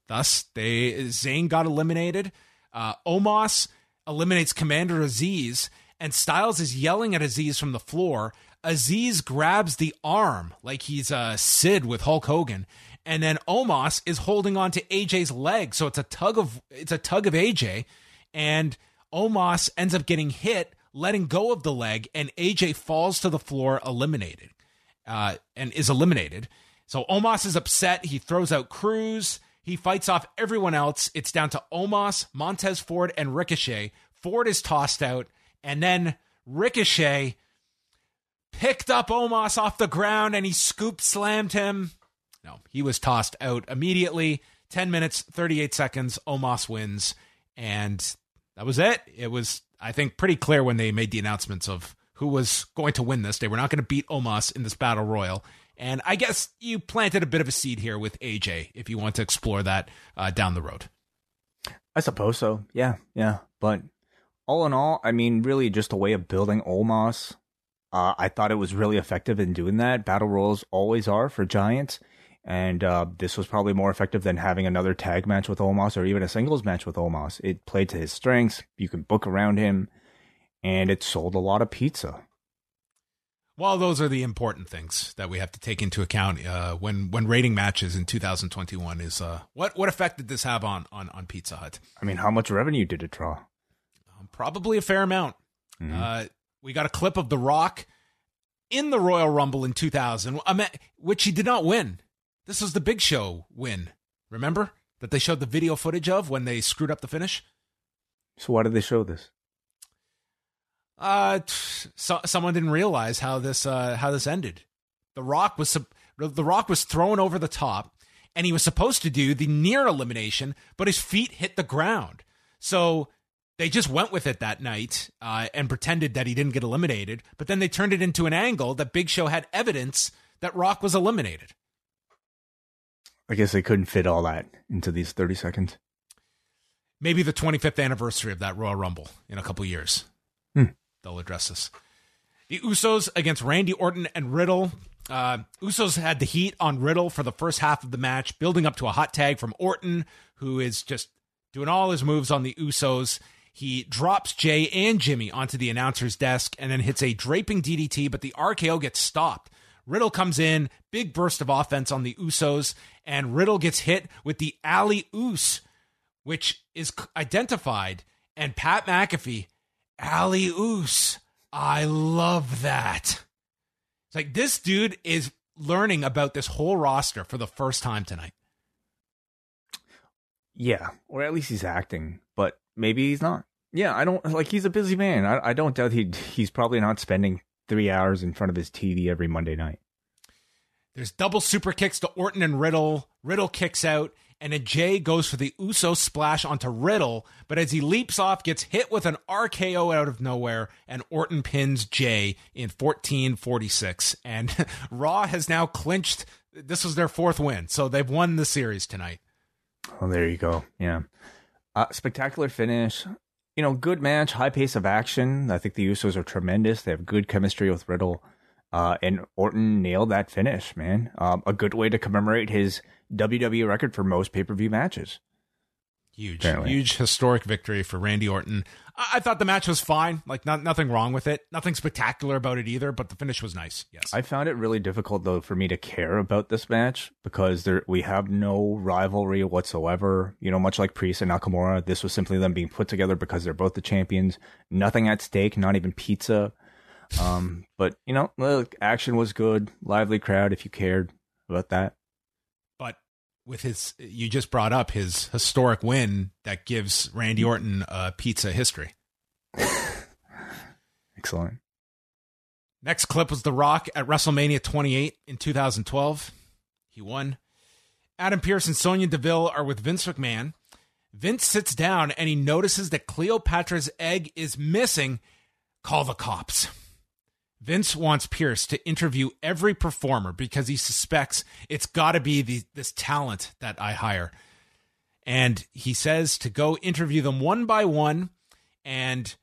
thus they Zayn got eliminated. Uh, Omos eliminates Commander Aziz, and Styles is yelling at Aziz from the floor. Aziz grabs the arm like he's uh, Sid with Hulk Hogan, and then Omos is holding on to AJ's leg, so it's a tug of it's a tug of AJ, and Omos ends up getting hit, letting go of the leg, and AJ falls to the floor, eliminated, uh, and is eliminated. So Omos is upset. He throws out Crews. He fights off everyone else. It's down to Omos, Montez Ford, and Ricochet. Ford is tossed out, and then Ricochet picked up Omos off the ground and he scoop slammed him. No, he was tossed out immediately. 10 minutes, 38 seconds. Omos wins. And that was it. It was, I think, pretty clear when they made the announcements of who was going to win this. They were not going to beat Omos in this battle royal. And I guess you planted a bit of a seed here with AJ if you want to explore that uh, down the road. I suppose so. Yeah, yeah. But all in all, I mean, really just a way of building Omos. Uh, I thought it was really effective in doing that. Battle royals always are for Giants. And uh, this was probably more effective than having another tag match with Omos or even a singles match with Omos. It played to his strengths. You can book around him. And it sold a lot of pizza. Well, those are the important things that we have to take into account uh, when when rating matches in 2021. Is uh, what what effect did this have on on on Pizza Hut? I mean, how much revenue did it draw? Um, probably a fair amount. Mhm. Uh, we got a clip of The Rock in the Royal Rumble in 2000, um, which he did not win. This was the Big Show win. Remember that they showed the video footage of when they screwed up the finish. So why did they show this? Uh, t- so, someone didn't realize how this uh, how this ended. The Rock was the Rock was thrown over the top, and he was supposed to do the near elimination, but his feet hit the ground. So they just went with it that night uh, and pretended that he didn't get eliminated. But then they turned it into an angle that Big Show had evidence that Rock was eliminated. I guess they couldn't fit all that into these 30 seconds. Maybe the 25th anniversary of that Royal Rumble in a couple years. Hmm. They'll address this. The Usos against Randy Orton and Riddle. Uh, Usos had the heat on Riddle for the first half of the match, building up to a hot tag from Orton, who is just doing all his moves on the Usos. He drops Jey and Jimmy onto the announcer's desk and then hits a draping DDT, but the RKO gets stopped. Riddle comes in, big burst of offense on the Usos, and Riddle gets hit with the alley oos, which is identified. And Pat McAfee, alley oos. I love that. It's like this dude is learning about this whole roster for the first time tonight. Yeah, or at least he's acting, but maybe he's not. Yeah, I don't like. He's a busy man. I, I don't doubt he he's probably not spending three hours in front of his TV every Monday night. There's double super kicks to Orton and Riddle. Riddle kicks out, and a Jey goes for the Uso splash onto Riddle, but as he leaps off, gets hit with an RKO out of nowhere, and Orton pins Jey in 1446. And *laughs* Raw has now clinched. This was their fourth win, so they've won the series tonight. Oh, there you go. Yeah. Uh, spectacular finish. You know, good match, high pace of action. I think the Usos are tremendous. They have good chemistry with Riddle. Uh, and Orton nailed that finish, man. Um, a good way to commemorate his WWE record for most pay per view matches. Huge, Apparently. huge historic victory for Randy Orton. I-, I, thought the match was fine, like not nothing wrong with it, nothing spectacular about it either. But the finish was nice. Yes, I found it really difficult though for me to care about this match because there we have no rivalry whatsoever. You know, much like Priest and Nakamura, this was simply them being put together because they're both the champions. Nothing at stake, not even pizza. Um, but you know, look, action was good, lively crowd. If you cared about that, but with his, you just brought up his historic win that gives Randy Orton a pizza history. *laughs* Excellent. Next clip was The Rock at WrestleMania 28 in 2012. He won. Adam Pearce and Sonya Deville are with Vince McMahon. Vince sits down and he notices that Cleopatra's egg is missing. Call the cops. Vince wants Pearce to interview every performer because he suspects it's got to be the, this talent that I hire. And he says to go interview them one by one and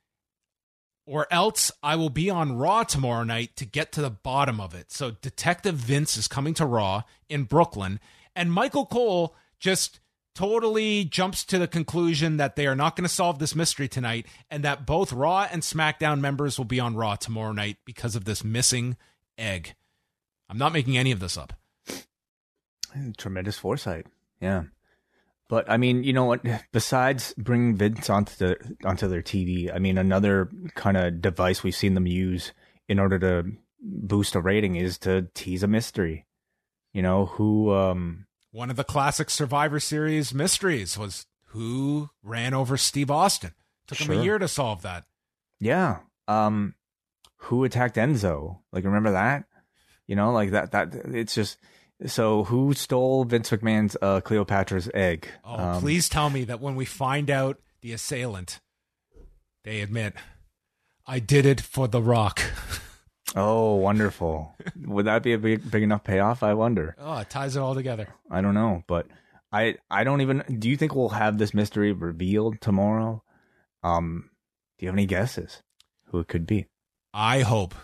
or else I will be on Raw tomorrow night to get to the bottom of it. So Detective Vince is coming to Raw in Brooklyn and Michael Cole just totally jumps to the conclusion that they are not going to solve this mystery tonight and that both Raw and SmackDown members will be on Raw tomorrow night because of this missing egg. I'm not making any of this up. Tremendous foresight. Yeah. But I mean, you know what? Besides bringing Vince onto the onto their TV, I mean, another kind of device we've seen them use in order to boost a rating is to tease a mystery. You know who um, one of the classic Survivor Series mysteries was who ran over Steve Austin. Took sure. him a year to solve that. Yeah. Um, who attacked Enzo? Like, remember that? You know, like that. That it's just so. Who stole Vince McMahon's uh, Cleopatra's egg? Oh, um, please tell me that when we find out the assailant, they admit, I did it for The Rock. *laughs* Oh, wonderful! *laughs* Would that be a big, big enough payoff? I wonder. Oh, it ties it all together. I don't know, but I, I don't even. Do you think we'll have this mystery revealed tomorrow? Um, do you have any guesses who it could be? I hope,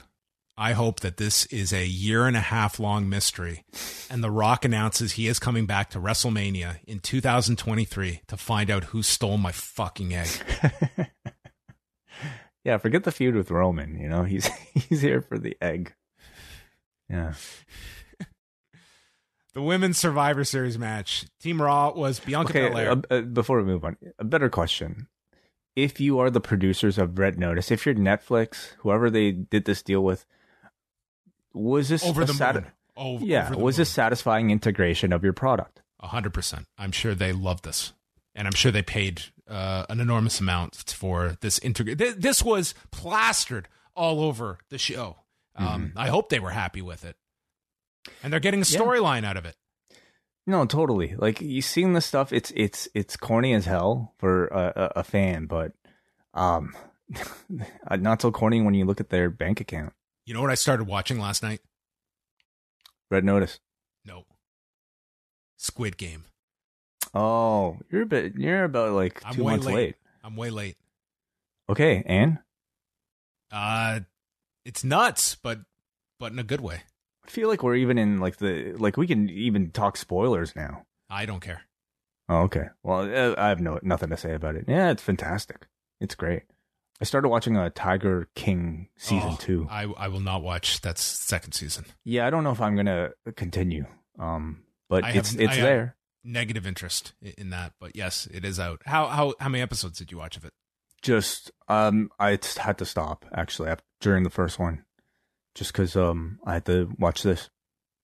I hope that this is a year and a half long mystery, and The Rock announces he is coming back to WrestleMania in 2023 to find out who stole my fucking egg. *laughs* Yeah, forget the feud with Roman. You know, he's *laughs* he's here for the egg. Yeah. the women's Survivor Series match, Team Raw was Bianca okay, Belair. Uh, uh, before we move on, a better question: If you are the producers of Red Notice, if you're Netflix, whoever they did this deal with, was this over the sati- moon? Over, yeah, over was moon. this satisfying integration of your product? Hundred percent. I'm sure they loved this, and I'm sure they paid uh, an enormous amount for this integrate. Th- this was plastered all over the show. Um, mm-hmm. I hope they were happy with it, and they're getting a storyline yeah. out of it. No, totally. Like you seen the stuff. It's it's it's corny as hell for a, a, a fan, but um, *laughs* not so corny when you look at their bank account. You know what I started watching last night? Red Notice. No. Squid Game. Oh, you're a bit. You're about like I'm two months late. late. I'm way late. Okay, and uh, it's nuts, but but in a good way. I feel like we're even in like the like we can even talk spoilers now. I don't care. Oh, okay. Well, uh, I have no nothing to say about it. Yeah, it's fantastic. It's great. I started watching a uh, Tiger King season Oh, two. I I will not watch. That's second season. Yeah, I don't know if I'm gonna continue. Um, but I it's have- it's I there. Negative interest in that, but yes, it is out. How how how many episodes did you watch of it? Just um, I just had to stop actually during the first one, just because um I had to watch this.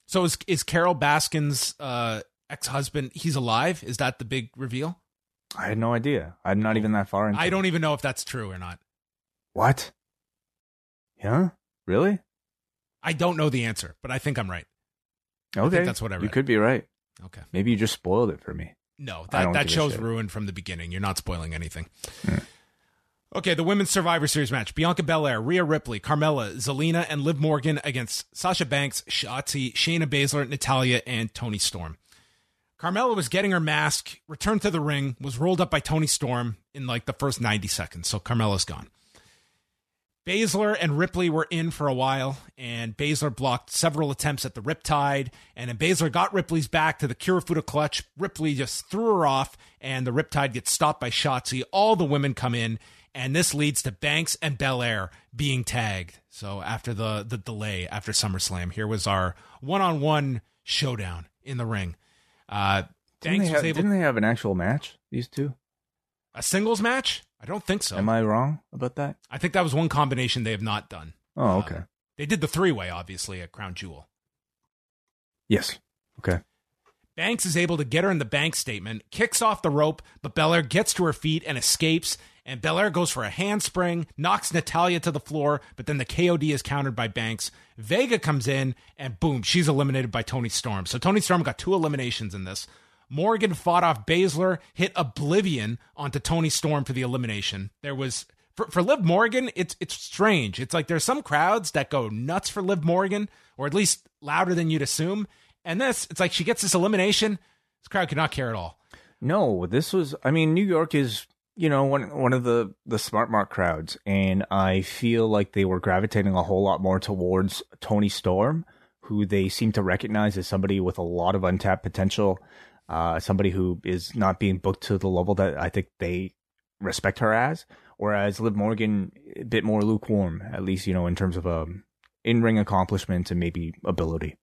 So is is Carole Baskin's uh, ex husband? He's alive. Is that the big reveal? I had no idea. I'm not even that far into. I don't even know if that's true or not. What? Yeah. Really? I don't know the answer, but I think I'm right. Okay. that's what I You could be right. Okay. Maybe you just spoiled it for me. No, that, that show's ruined from the beginning. You're not spoiling anything. Yeah. Okay, the women's Survivor Series match: Bianca Belair, Rhea Ripley, Carmella, Zelina, and Liv Morgan against Sasha Banks, Shotzi, Shayna Baszler, Natalya, and Toni Storm. Carmella was getting her mask, returned to the ring, was rolled up by Toni Storm in like the first 90 seconds. So Carmella's gone. Baszler and Ripley were in for a while, and Baszler blocked several attempts at the Riptide. And then Baszler got Ripley's back to the Kirifuda clutch. Ripley just threw her off, and the Riptide gets stopped by Shotzi. All the women come in, and this leads to Banks and Belair being tagged. So after the the delay after SummerSlam, here was our one on one showdown in the ring. Uh, Didn't Banks they, was have, able didn't they have an actual match? These two? a singles match. I don't think so. Am I wrong about that? I think that was one combination they have not done. Oh, um, okay. They did the three way, obviously, at Crown Jewel. yes. Okay. Banks is able to get her in the bank statement, kicks off the rope, but Belair gets to her feet and escapes. And Belair goes for a handspring, knocks Natalya to the floor, but then the KOD is countered by Banks. Vega comes in, and boom, she's eliminated by Toni Storm. So Toni Storm got two eliminations in this. Morgan fought off Baszler, hit Oblivion onto Toni Storm for the elimination. There was for, for Liv Morgan, it's it's strange. It's like there's some crowds that go nuts for Liv Morgan, or at least louder than you'd assume. And this, it's like she gets this elimination. This crowd could not care at all. No, this was. I mean, New York is you know one one of the the smart mark crowds, and I feel like they were gravitating a whole lot more towards Toni Storm, who they seem to recognize as somebody with a lot of untapped potential, uh, somebody who is not being booked to the level that I think they respect her as. Whereas Liv Morgan, a bit more lukewarm, at least you know in terms of um, in ring accomplishment and maybe ability.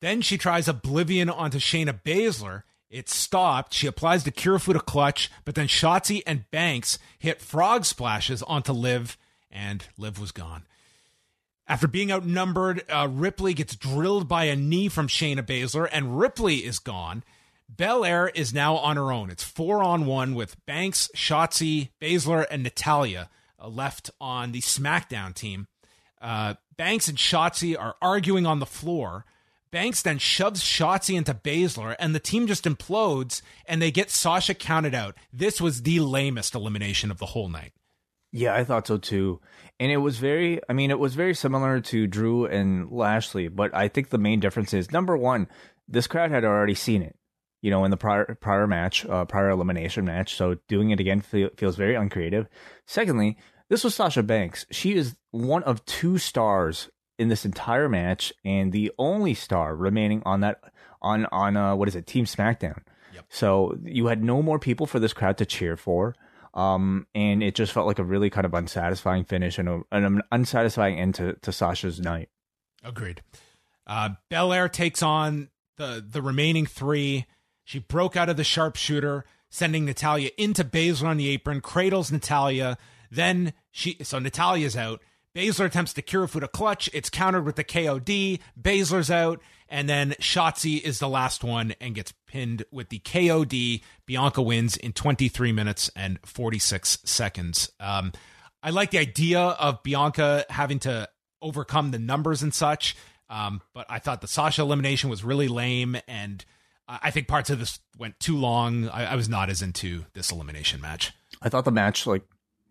Then she tries Oblivion onto Shayna Baszler. It stopped. She applies the Kirifuda clutch, but then Shotzi and Banks hit frog splashes onto Liv, and Liv was gone. After being outnumbered, uh, Ripley gets drilled by a knee from Shayna Baszler, and Ripley is gone. Belair is now on her own. It's four on one with Banks, Shotzi, Baszler, and Natalya uh, left on the SmackDown team. Uh, Banks and Shotzi are arguing on the floor. Banks then shoves Shotzi into Baszler, and the team just implodes, and they get Sasha counted out. This was the lamest elimination of the whole night. Yeah, I thought so too. And it was very, I mean, it was very similar to Drew and Lashley, but I think the main difference is number one, this crowd had already seen it, you know, in the prior prior match, uh, prior elimination match. So doing it again feel, feels very uncreative. Secondly, this was Sasha Banks. She is one of two stars in this entire match, and the only star remaining on that on on uh, what is it, Team SmackDown. Yep. So you had no more people for this crowd to cheer for. Um, and it just felt like a really kind of unsatisfying finish and, a, and an unsatisfying end to, to Sasha's night. Agreed. Uh, Belair takes on the the remaining three. She broke out of the sharpshooter, sending Natalya into Baszler on the apron, cradles Natalya. Then she so Natalya's out. Baszler attempts the Kirifuda clutch. It's countered with the KOD. Baszler's out. And then Shotzi is the last one and gets pinned with the KOD. Bianca wins in 23 minutes and 46 seconds. Um, I like the idea of Bianca having to overcome the numbers and such. Um, but I thought the Sasha elimination was really lame, and I think parts of this went too long. I, I was not as into this elimination match. I thought the match like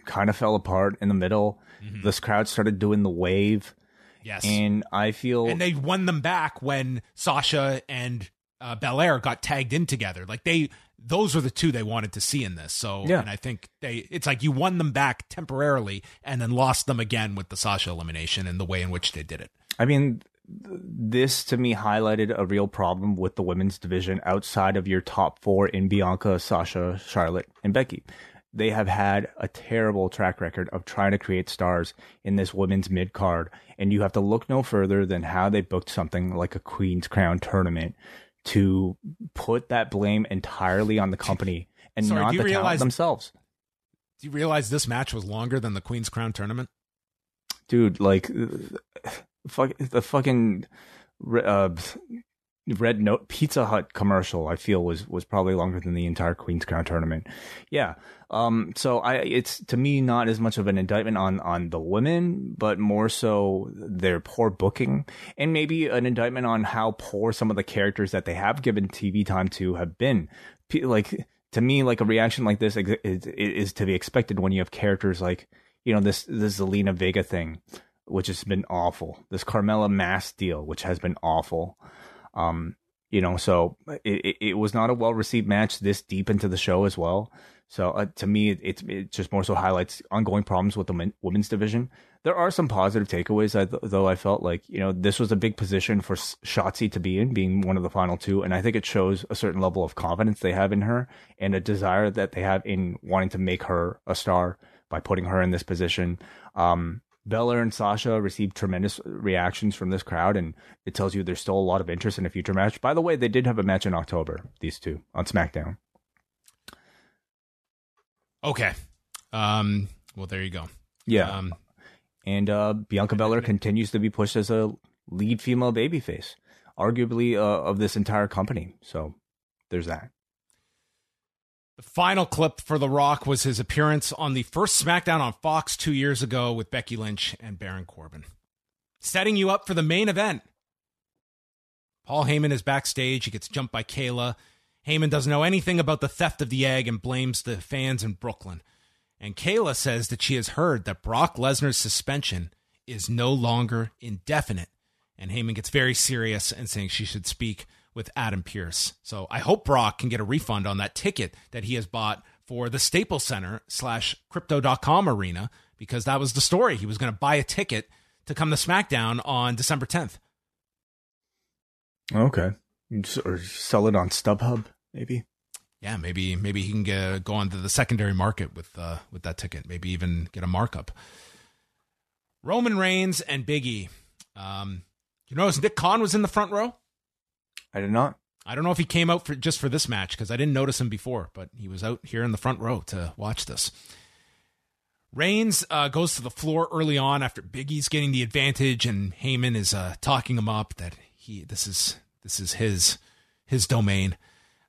kind of fell apart in the middle. This crowd started doing the wave, Yes, and I feel and they won them back when Sasha and uh, Belair got tagged in together. Like they, those are the two they wanted to see in this. So, Yeah. and I think they, it's like you won them back temporarily and then lost them again with the Sasha elimination and the way in which they did it. I mean, this to me highlighted a real problem with the women's division outside of your top four in Bianca, Sasha, Charlotte, and Becky. They have had a terrible track record of trying to create stars in this women's mid card, and you have to look no further than how they booked something like a Queen's Crown tournament to put that blame entirely on the company and Sorry, not the realize- talent themselves. Do you realize this match was longer than the Queen's Crown tournament? dude like fuck the fucking uh, red note pizza hut commercial i feel was was probably longer than the entire queen's crown tournament yeah um so i it's to me not as much of an indictment on on the women but more so their poor booking and maybe an indictment on how poor some of the characters that they have given tv time to have been like to me like a reaction like this ex- is, is to be expected when you have characters like you know this this Zelina Vega thing, which has been awful. This Carmella Mass deal, which has been awful. Um, you know, so it, it, was not a well received match this deep into the show as well. So uh, to me, it, it just more so highlights ongoing problems with the men, women's division. There are some positive takeaways, though. I felt like you know this was a big position for Shotzi to be in, being one of the final two, and I think it shows a certain level of confidence they have in her and a desire that they have in wanting to make her a star by putting her in this position. Um, Bella and Sasha received tremendous reactions from this crowd, and it tells you there's still a lot of interest in a future match. By the way, they did have a match in October, these two, on SmackDown. Okay. Um, well, there you go. Yeah. Um, and uh, Bianca Belair continues to be pushed as a lead female babyface, arguably uh, of this entire company. So there's that. The final clip for The Rock was his appearance on the first SmackDown on Fox two years ago with Becky Lynch and Baron Corbin. Setting you up for the main event. Paul Heyman is backstage. He gets jumped by Kayla. Heyman doesn't know anything about the theft of the egg and blames the fans in Brooklyn. And Kayla says that she has heard that Brock Lesnar's suspension is no longer indefinite. And Heyman gets very serious and saying she should speak with Adam Pearce. So I hope Brock can get a refund on that ticket that he has bought for the Staples Center slash crypto.com arena because that was the story. He was going to buy a ticket to come to SmackDown on December 10th. Okay. Or sell it on StubHub, maybe. Yeah, maybe maybe he can get, go onto the secondary market with uh, with that ticket. Maybe even get a markup. Roman Reigns and Big E. Um, you notice Nick Khan was in the front row. I did not. I don't know if he came out for just for this match because I didn't notice him before, but he was out here in the front row to watch this. Reigns uh, goes to the floor early on after Biggie's getting the advantage, and Heyman is uh, talking him up that he this is this is his his domain.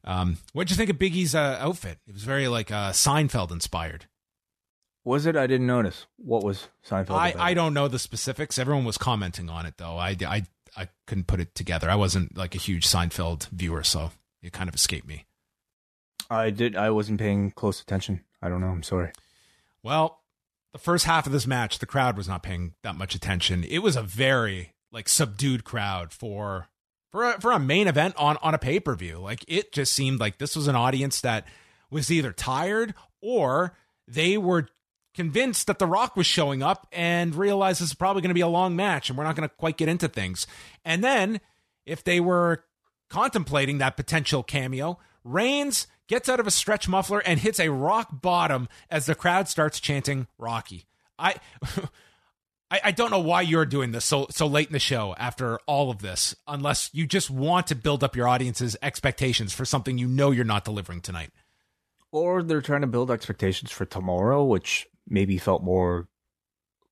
Um, what did you think of Biggie's uh, outfit? It was very like uh, Seinfeld inspired. Was it? I didn't notice. What was Seinfeld? I, I don't know the specifics. Everyone was commenting on it though. I, I I couldn't put it together. I wasn't like a huge Seinfeld viewer, so it kind of escaped me. I did. I wasn't paying close attention. I don't know. I'm sorry. Well, the first half of this match, the crowd was not paying that much attention. It was a very like subdued crowd for for a, for a main event on on a pay per view. Like it just seemed like this was an audience that was either tired or they were convinced that The Rock was showing up and realized this is probably going to be a long match and we're not going to quite get into things. And then if they were contemplating that potential cameo, Reigns gets out of a stretch muffler and hits a rock bottom as the crowd starts chanting Rocky. I *laughs* I, I don't know why you're doing this so so late in the show after all of this, unless you just want to build up your audience's expectations for something you know you're not delivering tonight. Or they're trying to build expectations for tomorrow, which maybe felt more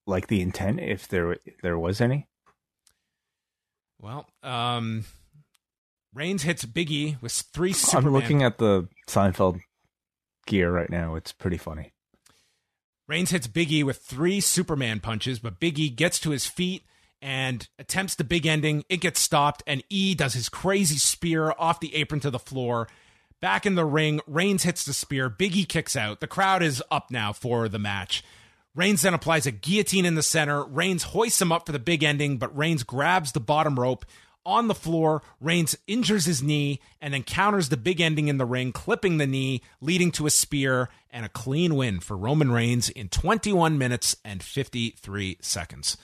like the intent, if there if there was any. Well, um, Reigns hits Biggie with three Superman. I'm looking at the Seinfeld gear right now. It's pretty funny. Reigns hits Biggie with three Superman punches, but Biggie gets to his feet and attempts the big ending. It gets stopped, and E does his crazy spear off the apron to the floor. Back in the ring, Reigns hits the spear. Biggie kicks out. The crowd is up now for the match. Reigns then applies a guillotine in the center. Reigns hoists him up for the big ending, but Reigns grabs the bottom rope. On the floor, Reigns injures his knee and then counters the big ending in the ring, clipping the knee, leading to a spear and a clean win for Roman Reigns in 21 minutes and 53 seconds.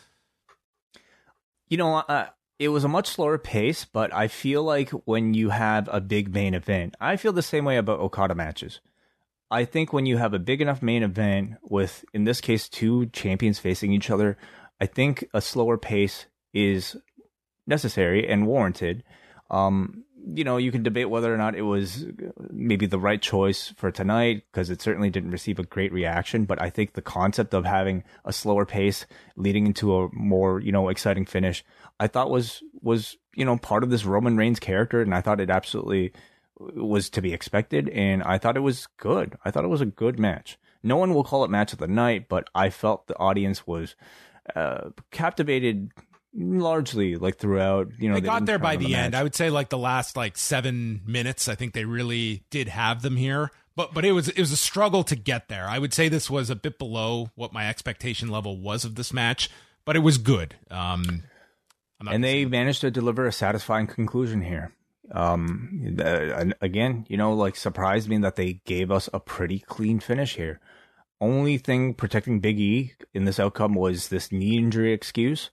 You know, I It was a much slower pace, but I feel like when you have a big main event, I feel the same way about Okada matches. I think when you have a big enough main event with, in this case, two champions facing each other, I think a slower pace is necessary and warranted. Um, you know, you can debate whether or not it was maybe the right choice for tonight because it certainly didn't receive a great reaction. But I think the concept of having a slower pace leading into a more, you know, exciting finish, I thought was was you know part of this Roman Reigns character, and I thought it absolutely was to be expected, and I thought it was good. I thought it was a good match. No one will call it match of the night, but I felt the audience was uh, captivated largely like throughout you know they, they got there by the, the end i would say like the last like seven minutes i think they really did have them here but but it was it was a struggle to get there i would say this was a bit below what my expectation level was of this match but it was good um and they managed to deliver a satisfying conclusion here um uh, again you know like surprised me that they gave us a pretty clean finish here only thing protecting big e in this outcome was this knee injury excuse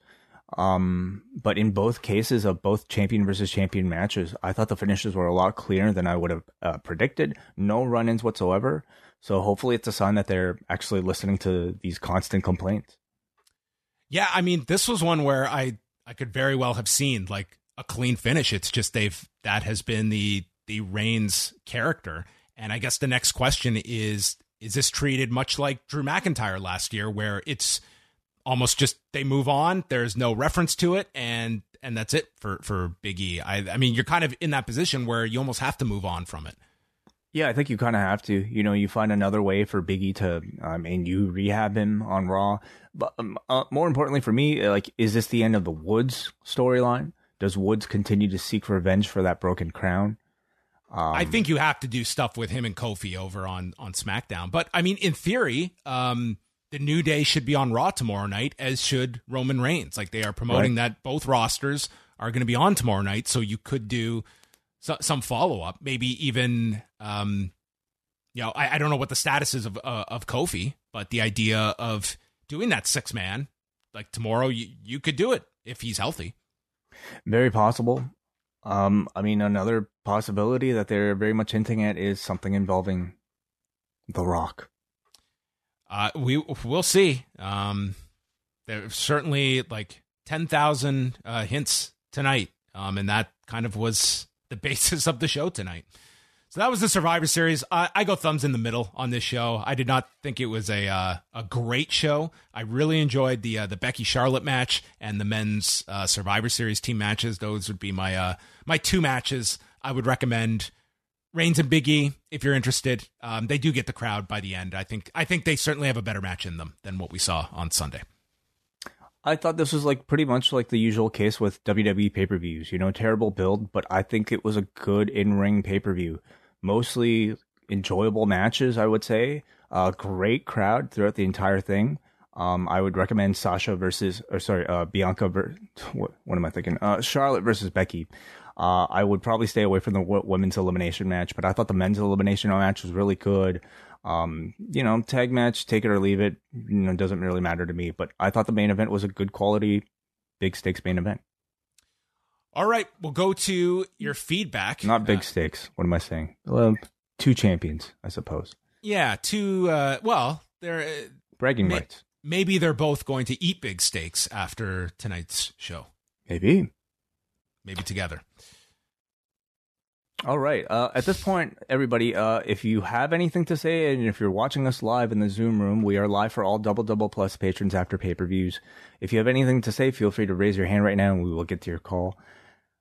um, but in both cases of both champion versus champion matches, I thought the finishes were a lot clearer than I would have uh, predicted. No run ins whatsoever. So hopefully it's a sign that they're actually listening to these constant complaints. Yeah, I mean, this was one where I I could very well have seen like a clean finish. It's just they've that has been the the Reigns character. And I guess the next question is is this treated much like Drew McIntyre last year where it's almost just they move on. There's no reference to it, and and that's it for for Big E. I I mean, you're kind of in that position where you almost have to move on from it. Yeah, I think you kind of have to. You know, you find another way for Biggie to, I mean, you rehab him on Raw. But um, uh, more importantly for me, like, is this the end of the Woods storyline? Does Woods continue to seek revenge for that broken crown? Um, I think you have to do stuff with him and Kofi over on on SmackDown. But I mean, in theory, um, the New Day should be on Raw tomorrow night, as should Roman Reigns. Like they are promoting right. that both rosters are going to be on tomorrow night, so you could do so, some follow up, maybe even. Um, you know, I, I don't know what the status is of uh, of Kofi, but the idea of doing that six man like tomorrow, you you could do it if he's healthy. Very possible. Um, I mean, another possibility that they're very much hinting at is something involving The Rock. Uh, we we'll see. Um, there's certainly like ten thousand uh, hints tonight, um, and that kind of was the basis of the show tonight. So that was the Survivor Series. I, I, go thumbs in the middle on this show. I did not think it was a uh, a great show. I really enjoyed the uh, the Becky Charlotte match and the men's uh, Survivor Series team matches. Those would be my uh, my two matches I would recommend. Reigns and Big E, if you're interested, um, they do get the crowd by the end. I think I think they certainly have a better match in them than what we saw on Sunday. I thought this was like pretty much like the usual case with WWE pay per views. You know, terrible build, but I think it was a good in ring pay per view. Mostly enjoyable matches, I would say. A great crowd throughout the entire thing. Um, I would recommend Sasha versus, or sorry, uh, Bianca. Ver- *laughs* what, what am I thinking? Uh, Charlotte versus Becky. Uh, I would probably stay away from the w- women's elimination match, but I thought the men's elimination match was really good. Um, you know, tag match, take it or leave it, you know, doesn't really matter to me. But I thought the main event was a good quality, big stakes main event. All right, we'll go to your feedback. Not big uh, stakes. What am I saying? Well, two champions, I suppose. Yeah, two. Uh, well, they're uh, bragging may- rights. Maybe they're both going to eat big steaks after tonight's show. Maybe maybe together. All right. Uh, at this point, everybody, uh, if you have anything to say, and if you're watching us live in the Zoom room, we are live for all Double Double Plus patrons after pay per views. If you have anything to say, feel free to raise your hand right now, and we will get to your call.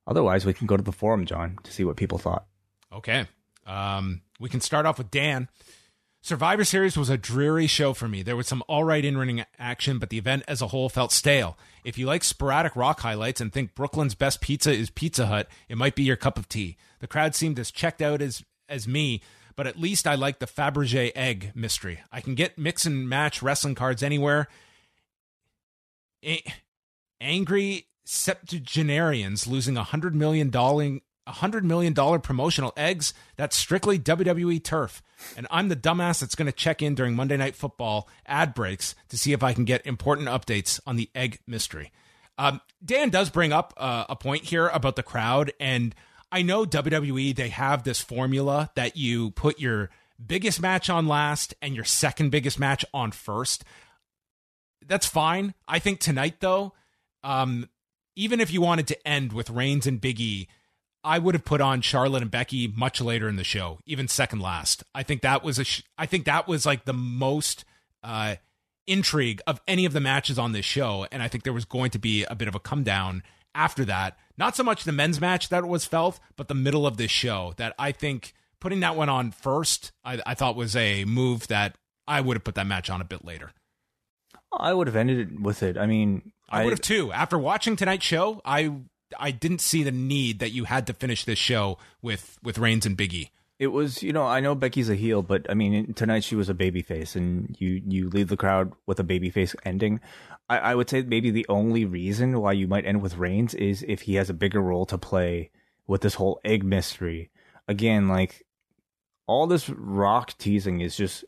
Otherwise, we can go to the forum, John, to see what people thought. Okay. Um, we can start off with Dan. Survivor Series was a dreary show for me. There was some all right in ring action, but the event as a whole felt stale. If you like sporadic rock highlights and think Brooklyn's best pizza is Pizza Hut, it might be your cup of tea. The crowd seemed as checked out as as me, but at least I like the Fabergé egg mystery. I can get mix and match wrestling cards anywhere. A- angry septuagenarians losing a hundred million dollar $100 million promotional eggs. That's strictly WWE turf. And I'm the dumbass that's going to check in during Monday Night Football ad breaks to see if I can get important updates on the egg mystery. Um, Dan does bring up uh, a point here about the crowd, and I know WWE they have this formula that you put your biggest match on last and your second biggest match on first. That's fine. I think tonight though, um, even if you wanted to end with Reigns and Biggie, I would have put on Charlotte and Becky much later in the show, even second last. I think that was a. Sh- I think that was like the most uh, intrigue of any of the matches on this show, and I think there was going to be a bit of a come down after that. Not so much the men's match that was felt, but the middle of this show that I think putting that one on first, I, I thought was a move that I would have put that match on a bit later. I would have ended it with it. I mean, I, I would have too. After watching tonight's show, I I didn't see the need that you had to finish this show with with Reigns and Biggie. It was, you know, I know Becky's a heel, but I mean, tonight she was a babyface, and you you leave the crowd with a babyface ending. I, I would say maybe the only reason why you might end with Reigns is if he has a bigger role to play with this whole egg mystery. Again, like all this Rock teasing is just.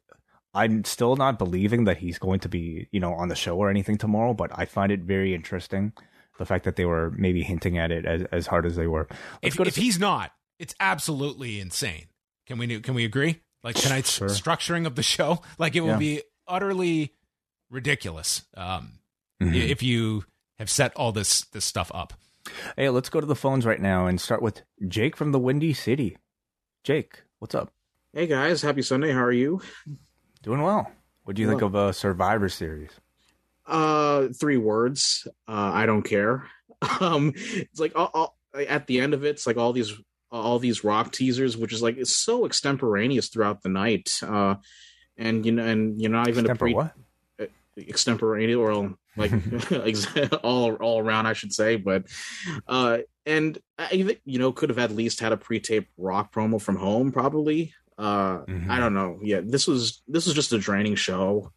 I'm still not believing that he's going to be, you know, on the show or anything tomorrow, but I find it very interesting the fact that they were maybe hinting at it as, as hard as they were. Let's if, if he's not, it's absolutely insane. Can we can we agree? Like tonight's sure. structuring of the show, *laughs* like it will yeah. be utterly ridiculous um, mm-hmm. if you have set all this this stuff up. Hey, let's go to the phones right now and start with Jake from the Windy City. Jake, what's up? Hey guys, happy Sunday. How are you? Doing well. What do you well. think of a Survivor Series? Uh, three words. Uh, I don't care. *laughs* Um, it's like all, all, at the end of it, it's like all these all these rock teasers, which is like it's so extemporaneous throughout the night. Uh, and you know, and you're not even Extemper a pre what? Uh, extemporaneous *laughs* or *laughs* like all all around, I should say. But uh, and I think you know could have at least had a pre-taped rock promo from home, probably. Uh, mm-hmm. I don't know. Yeah, this was this was just a draining show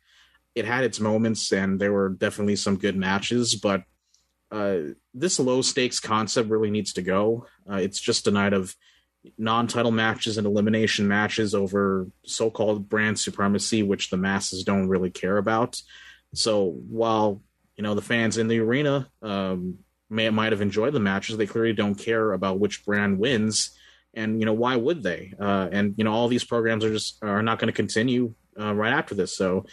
it had its moments and there were definitely some good matches, but uh, this low stakes concept really needs to go. Uh, it's just a night of non title matches and elimination matches over so called brand supremacy, which the masses don't really care about. So while you know the fans in the arena um, may might have enjoyed the matches, they clearly don't care about which brand wins. And you know why would they? Uh, and you know all these programs are just are not going to continue uh, right after this. So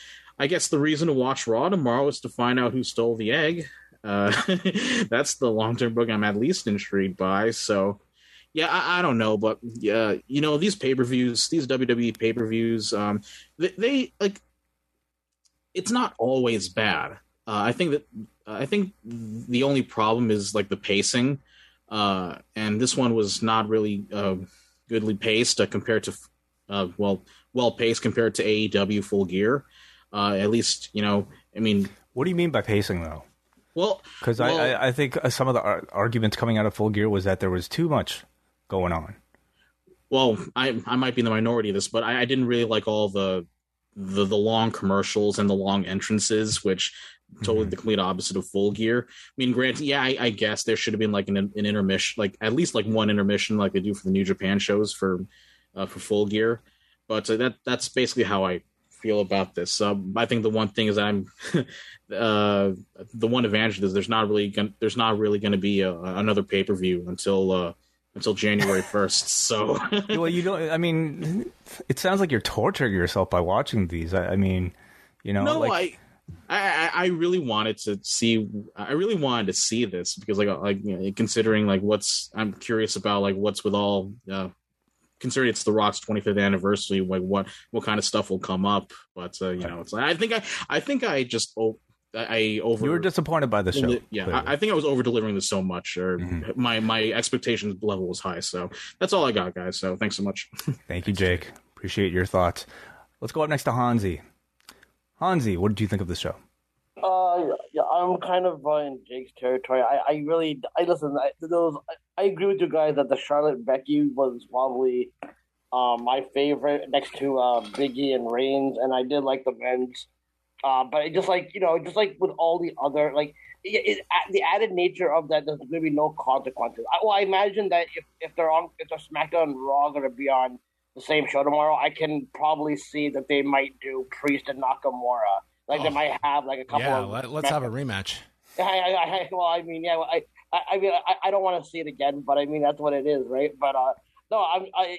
I guess the reason to watch Raw tomorrow is to find out who stole the egg. Uh, *laughs* that's the long term book I'm at least intrigued by. So, yeah, I, I don't know, but yeah, you know, these pay per views, these WWE pay per views, um, they, they, like, it's not always bad. Uh, I think that I think the only problem is like the pacing, uh, and this one was not really uh, goodly paced uh, compared to, uh, well, well paced compared to AEW Full Gear. Uh, at least you know. I mean, what do you mean by pacing though? Well, because well, I, I think some of the arguments coming out of Full Gear was that there was too much going on. Well, I I might be in the minority of this, but I, I didn't really like all the, the the long commercials and the long entrances, which totally mm-hmm. the complete opposite of Full Gear. I mean, granted, yeah, I, I guess there should have been like an, an intermission, like at least like one intermission, like they do for the New Japan shows for uh, for Full Gear. But uh, that that's basically how I feel about this. Um, I think the one thing is I'm *laughs* uh, the one advantage is there's not really gonna, there's not really going to be a, another pay per view until uh, until January first. *laughs* So *laughs* well, you don't. I mean, it sounds like you're torturing yourself by watching these. I, I mean, you know, no, like, I, I, I really wanted to see. I really wanted to see this because, like, like you know, considering like what's I'm curious about, like what's with all uh, considering it's the Rock's 25th anniversary, like what what kind of stuff will come up. But uh, you know, it's like I think I I think I just oh, I over. You were disappointed by the show. Yeah, I, I, think I was over delivering this so much, or mm-hmm. my my expectations level was high. So that's all I got, guys. So thanks so much. *laughs* Thank you, Jake. Appreciate your thoughts. Let's go up next to Hansi. Hansi, what did you think of the show? Uh, yeah, I'm kind of uh, in Jake's territory. I, I really, I listen. I, those, I, I agree with you guys that the Charlotte Becky was probably uh, my favorite next to uh, Biggie and Reigns, and I did like the men's. Uh, but it just like you know, just like with all the other like it, it, the added nature of that, there's going to be no consequences. I, well, I imagine that if, if they're on, if they're SmackDown Raw going to be on the same show tomorrow, I can probably see that they might do Priest and Nakamura like oh. they might have like a couple. Yeah, let, us have a rematch. *laughs* I, I, I, well, I mean, yeah, I, I, I mean, I, I don't want to see it again, but I mean, that's what it is, right? But uh, no, I, I,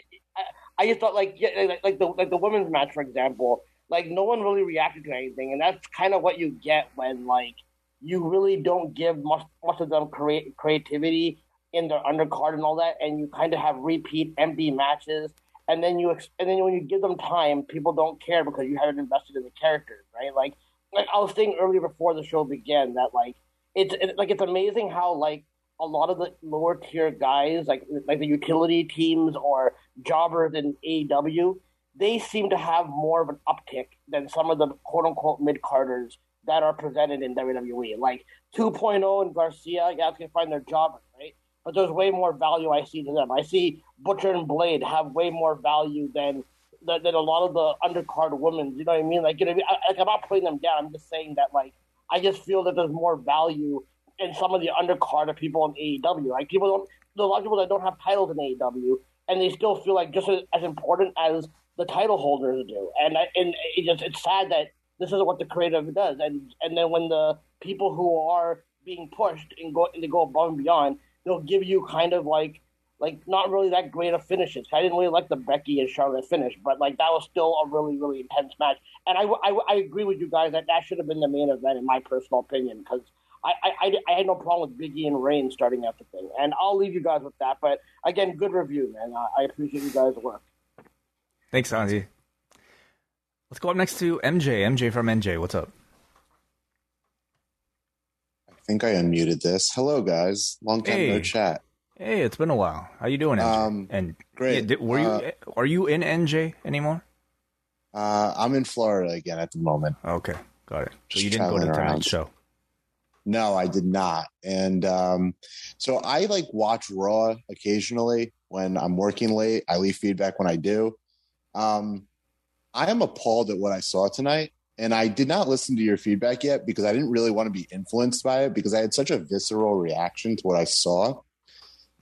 I just thought like, yeah, like, like the like the women's match, for example, like no one really reacted to anything, and that's kind of what you get when like you really don't give much much of them create creativity in their undercard and all that, and you kind of have repeat empty matches, and then you and then when you give them time, people don't care because you haven't invested in the characters, right? Like, like I was saying earlier before the show began that like it's it, like it's amazing how like a lot of the lower tier guys, like like the utility teams or jobbers in AEW, they seem to have more of an uptick than some of the quote unquote mid carders that are presented in WWE. Like 2.0 and Garcia, guys can find their jobbers, right? But there's way more value I see to them. I see Butcher and Blade have way more value than than, a lot of the undercard women. You know what I mean? Like, you know, I, like I'm not putting them down. I'm just saying that like I just feel that there's more value in some of the undercard of people in AEW. Like people don't, there's a lot of people that don't have titles in AEW, and they still feel like just as, as important as the title holders do. And I, and it just it's sad that this isn't what the creative does. And and then when the people who are being pushed and go and they go above and beyond, they'll give you kind of like like not really that great of finishes. I didn't really like the Becky and Charlotte finish, but like that was still a really really intense match. And I, I, I agree with you guys that that should have been the main event in my personal opinion because I, I, I, had no problem with Biggie and Reign starting out the thing. And I'll leave you guys with that. But again, good review, man. I, I appreciate you guys' work. Thanks, Andy. Let's go up next to MJ. MJ from NJ. What's up? I think I unmuted this. Hello, guys. Long time hey. no chat. Hey, it's been a while. How you doing, MJ? Um, and great. Yeah, did, were you uh, are you in NJ anymore? Uh, I'm in Florida again at the moment. Okay, got it. So Just you didn't go to the tonight's show. No, I did not. And um, so I like watch Raw occasionally when I'm working late. I leave feedback when I do. Um, I am appalled at what I saw tonight. And I did not listen to your feedback yet because I didn't really want to be influenced by it because I had such a visceral reaction to what I saw.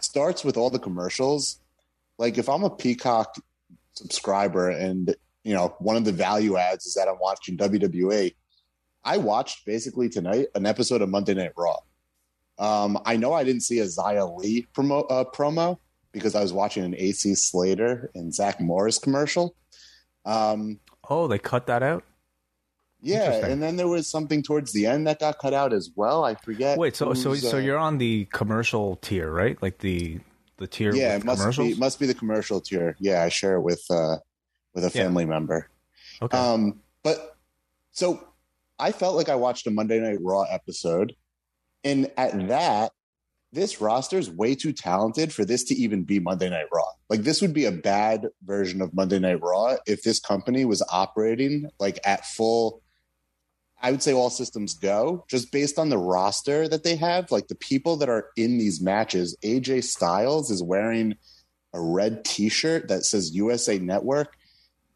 Starts with all the commercials. Like if I'm a Peacock subscriber and you know one of the value adds is that I'm watching WWE, I watched basically tonight an episode of Monday Night Raw. Um, I know I didn't see a Xia Li promo, uh, promo because I was watching an AC Slater and Zach Morris commercial. Um, oh, they cut that out. Yeah, and then there was something towards the end that got cut out as well. I forget. Wait, so so so uh, you're on the commercial tier, right? Like the the tier. Yeah, it must be must be the commercial tier. Yeah, I share it with uh with a family yeah. member. Okay. Um, but so I felt like I watched a Monday Night Raw episode, and at that, this roster is way too talented for this to even be Monday Night Raw. Like this would be a bad version of Monday Night Raw if this company was operating like at full. I would say all systems go just based on the roster that they have. Like the people that are in these matches, AJ Styles is wearing a red T-shirt that says USA Network.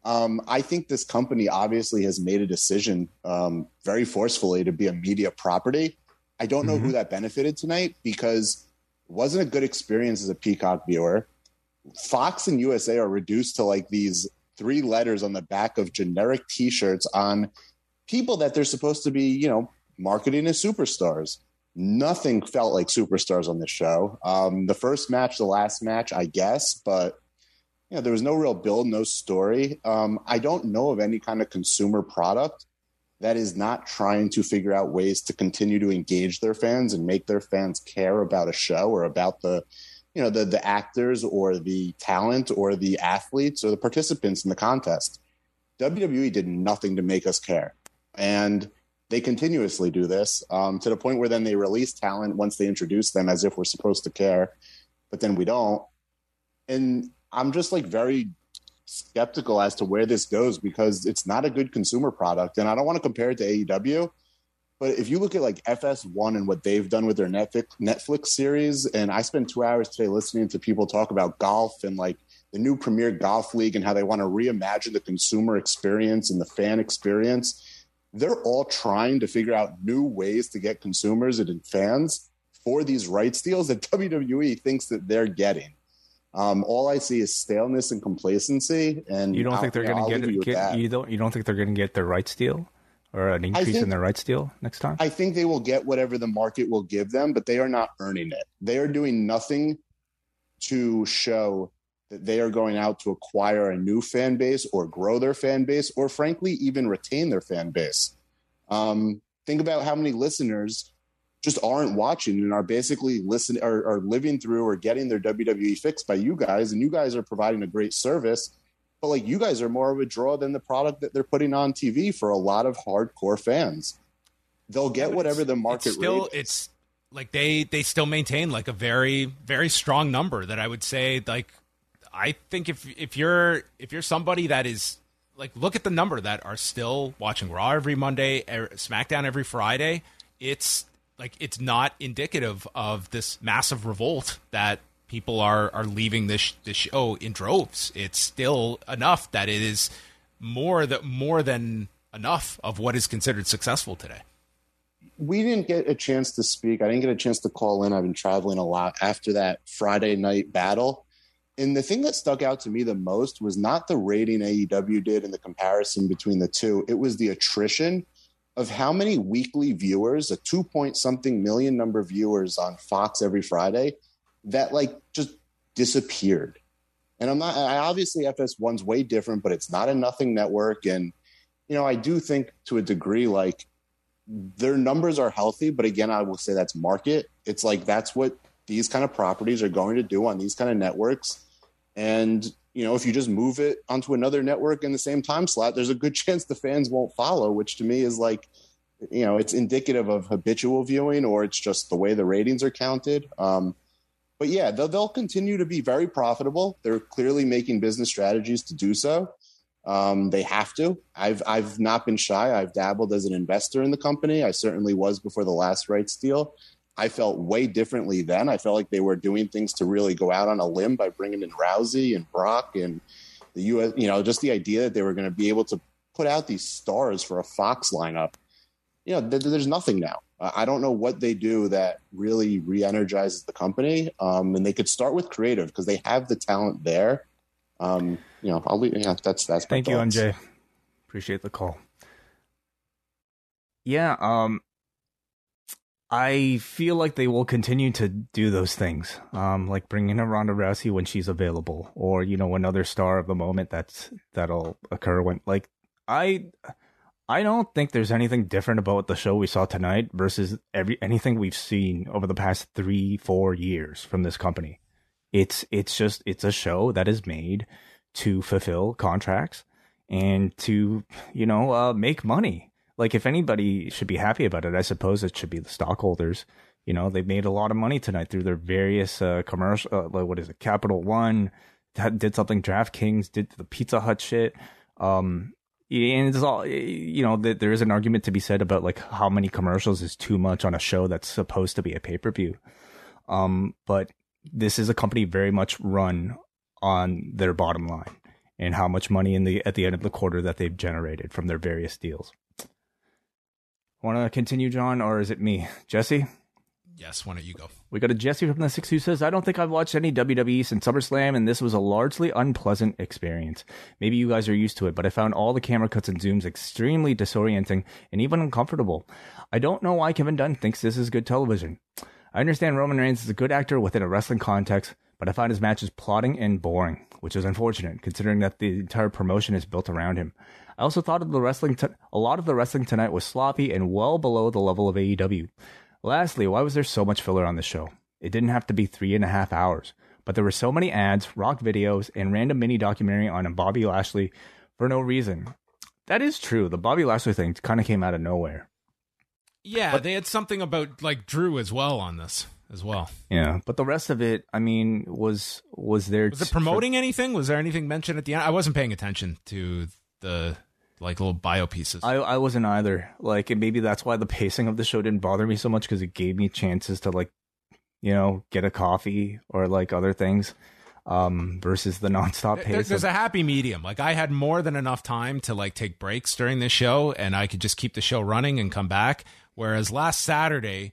Um, I think this company obviously has made a decision um, very forcefully to be a media property. I don't know mm-hmm. who that benefited tonight because it wasn't a good experience as a Peacock viewer. Fox and USA are reduced to like these three letters on the back of generic T-shirts on people that they're supposed to be, you know, marketing as superstars. Nothing felt like superstars on this show. Um, the first match, the last match, I guess, but you know, there was no real build, no story. Um, I don't know of any kind of consumer product that is not trying to figure out ways to continue to engage their fans and make their fans care about a show or about the, you know, the the actors or the talent or the athletes or the participants in the contest. WWE did nothing to make us care, and they continuously do this um, to the point where then they release talent once they introduce them as if we're supposed to care, but then we don't. And I'm just like very skeptical as to where this goes because it's not a good consumer product. And I don't want to compare it to AEW, but if you look at like FS1 and what they've done with their Netflix Netflix series, and I spent two hours today listening to people talk about golf and like the new Premier Golf League and how they want to reimagine the consumer experience and the fan experience. They're all trying to figure out new ways to get consumers and fans for these rights deals that *laughs* WWE thinks that they're getting. Um, all I see is staleness and complacency. And you don't think they're going to get, get you don't you don't think they're going to get their rights deal or an increase think, in their rights deal next time? I think they will get whatever the market will give them, but they are not earning it. They are doing nothing to show that they are going out to acquire a new fan base or grow their fan base or frankly even retain their fan base. Um, think about how many listeners just aren't watching and are basically listening or are living through or getting their WWE fix by you guys, and you guys are providing a great service. But like you guys are more of a draw than the product that they're putting on TV for a lot of hardcore fans. They'll get whatever the market it's still it's like they they still maintain like a very very strong number that I would say like I think if if you're if you're somebody that is like look at the number that are still watching Raw every Monday, er, SmackDown every Friday, it's like it's not indicative of this massive revolt that people are are leaving this this show in droves. It's still enough that it is more that more than enough of what is considered successful today. We didn't get a chance to speak. I didn't get a chance to call in. I've been traveling a lot after that Friday night battle. And the thing that stuck out to me the most was not the rating AEW did in the comparison between the two. It was the attrition of how many weekly viewers, a two point something million number of viewers on Fox every Friday, that like just disappeared. And I'm not, I obviously FS1's way different, but it's not a nothing network. And, you know, I do think to a degree, like their numbers are healthy, but again, I will say that's market. It's like that's what these kind of properties are going to do on these kind of networks. And, you know, if you just move it onto another network in the same time slot, there's a good *laughs* chance the fans won't follow, which to me is like, you know, it's indicative of habitual viewing or it's just the way the ratings are counted. Um, but yeah, they'll, they'll continue to be very profitable. They're clearly making business strategies to do so. Um, they have to. I've I've not been shy. I've dabbled as an investor in the company. I certainly was before the last rights deal. I felt way differently then. I felt like they were doing things to really go out on a limb by bringing in Rousey and Brock and the U.S. You know, just the idea that they were going to be able to put out these stars for a Fox lineup. You know, th- there's nothing now. I don't know what they do that really re-energizes the company. Um, and they could start with creative because they have the talent there. Um, you know, I'll leave. Yeah, that's that's. Thank you, MJ. Appreciate the call. Yeah, um, I feel like they will continue to do those things, um, like bringing in Ronda Rousey when she's available, or you know, another star of the moment that's that'll occur when like I I don't think there's anything different about the show we saw tonight versus every anything we've seen over the past three, four years from this company. It's it's just it's a show that is made to fulfill contracts and to you know uh, make money. Like if anybody should be happy about it, I suppose it should be the stockholders. You know they've made a lot of money tonight through their various uh, commercial. Uh, what is it? Capital One that did something. DraftKings did the Pizza Hut shit. Um, and it's all you know there is an argument to be said about like how many commercials is too much on a show that's supposed to be a pay-per-view um but this is a company very much run on their bottom line and how much money in the at the end of the quarter that they've generated from their various deals want to continue john or is it me jesse Yes, why don't you go? We got a Jesse from the Six who says, I don't think I've watched any WWE since SummerSlam, and this was a largely unpleasant experience. Maybe you guys are used to it, but I found all the camera cuts and zooms extremely disorienting and even uncomfortable. I don't know why Kevin Dunn thinks this is good television. I understand Roman Reigns is a good actor within a wrestling context, but I find his matches plotting and boring, which is unfortunate considering that the entire promotion is built around him. I also thought of the wrestling, t- a lot of the wrestling tonight was sloppy and well below the level of AEW. Lastly, why was there so much filler on the show? It didn't have to be three and a half hours, but there were so many ads, rock videos, and random mini documentary on Bobby Lashley for no reason. That is true. The Bobby Lashley thing kind of came out of nowhere. Yeah, but, they had something about like Drew as well on this as well. Yeah, but the rest of it, I mean, was was there? Was it promoting for, anything? Was there anything mentioned at the end? I wasn't paying attention to the like little bio pieces. I I wasn't either. Like and maybe that's why the pacing of the show didn't bother me so much because it gave me chances to like, you know, get a coffee or like other things. Um, versus the *laughs* nonstop pace. There, there's of- a happy medium. Like I had more than enough time to like take breaks during the show, and I could just keep the show running and come back. Whereas last Saturday,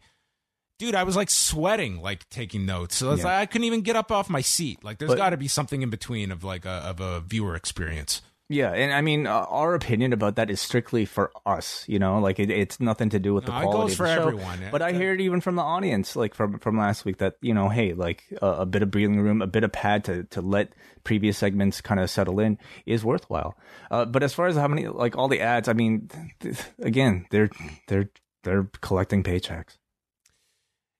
dude, I was like sweating, like taking notes. So yeah. like, I couldn't even get up off my seat. Like, there's got to be something in between of like a of a viewer experience. Yeah, and I mean, uh, our opinion about that is strictly for us. You know, like it, it's nothing to do with No, the it quality of the show. everyone. But I Uh, hear it even from the audience, like from from last week, that you know, hey, like a, a bit of breathing room, a bit of pad to to let previous segments kind of settle in is worthwhile. Uh, but as far as how many, like all the ads, I mean, th- again, they're they're they're collecting paychecks.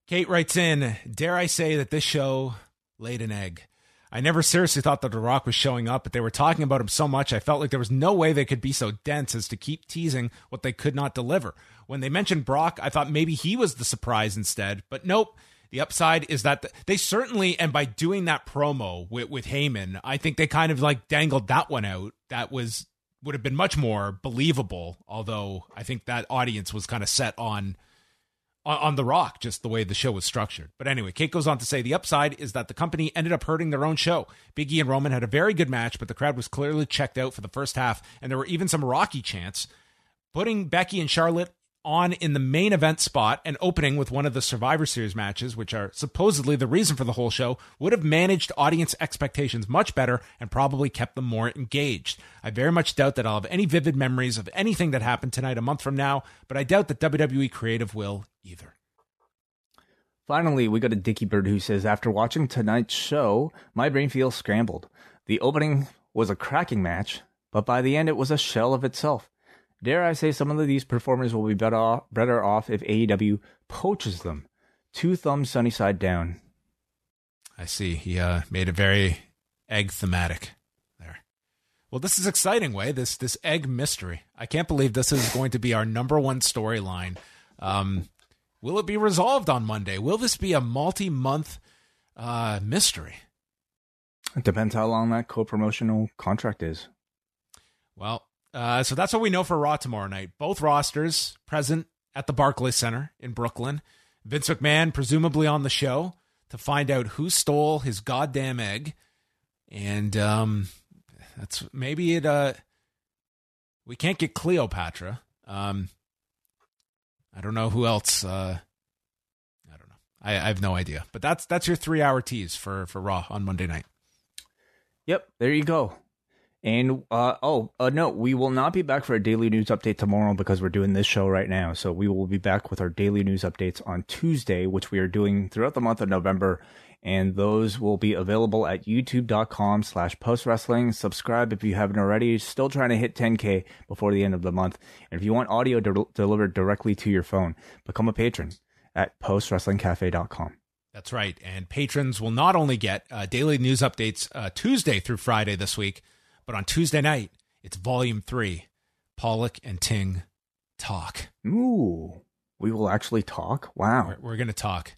Kate writes in, dare I say that this show laid an egg. I never seriously thought that The Rock was showing up, but they were talking about him so much, I felt like there was no way they could be so dense as to keep teasing what they could not deliver. When they mentioned Brock, I thought maybe he was the surprise instead, but nope. The upside is that they certainly, and by doing that promo with, with Heyman, I think they kind of like dangled that one out. That was would have been much more believable. Although I think that audience was kind of set on on, The Rock, just the way the show was structured. But anyway, Kate goes on to say the upside is that the company ended up hurting their own show. Big E and Roman had a very good match, but the crowd was clearly checked out for the first half, and there were even some Rocky chants. Putting Becky and Charlotte on in the main event spot and opening with one of the Survivor Series matches, which are supposedly the reason for the whole show, would have managed audience expectations much better and probably kept them more engaged. I very much doubt that I'll have any vivid memories of anything that happened tonight a month from now, but I doubt that WWE creative will either. Finally, we got a Dicky Bird who says, After watching tonight's show, my brain feels scrambled. The opening was a cracking match, but by the end it was a shell of itself. Dare I say some of these performers will be better off, better off if AEW poaches them. Two thumbs sunny side down. I see. He uh, made it very egg thematic there. Well, this is exciting, way this this egg mystery. I can't believe this is going to be our number one storyline. Um, will it be resolved on Monday? Will this be a multi-month uh, mystery? It depends how long that co promotional contract is. Well, uh, so that's what we know for Raw tomorrow night. Both rosters present at the Barclays Center in Brooklyn. Vince McMahon presumably on the show to find out who stole his goddamn egg, and um, that's maybe it. Uh, we can't get Cleopatra. Um, I don't know who else. Uh, I don't know. I, I have no idea. But that's that's your three hour tease for for Raw on Monday night. Yep, there you go. And uh, oh, uh, no, we will not be back for a daily news update tomorrow because we're doing this show right now. So we will be back with our daily news updates on Tuesday, which we are doing throughout the month of November. And those will be available at youtube.com slash post wrestling. Subscribe if you haven't already. Still trying to hit 10K before the end of the month. And if you want audio de- delivered directly to your phone, become a patron at postwrestlingcafe.com. That's right. And patrons will not only get uh, daily news updates uh, Tuesday through Friday this week, but on Tuesday night, it's volume three Pollock and Ting talk. Ooh, we will actually talk. Wow. We're, we're going to talk.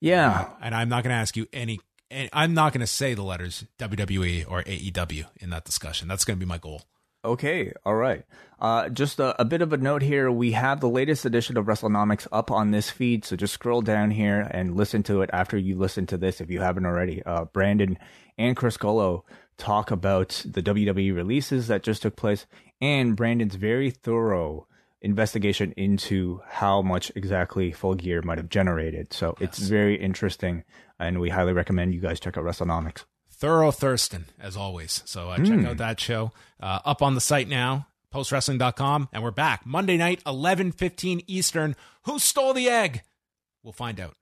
Yeah. Uh, and I'm not going to ask you any, any I'm not going to say the letters WWE or AEW in that discussion. That's going to be my goal. Okay, all right. Uh, just a, a, bit of a note here. We have the latest edition of WrestleNomics up on this feed, so just scroll down here and listen to it after you listen to this if you haven't already. Uh, Brandon and Chris Golo talk about the WWE releases that just took place and Brandon's very thorough investigation into how much exactly Full Gear might have generated. So yes. it's very interesting, and we highly recommend you guys check out WrestleNomics thorough Thurston, as always. So uh, check mm. out that show uh, up on the site now, postwrestling.com. And we're back Monday night, 11 15 Eastern. Who stole the egg? We'll find out.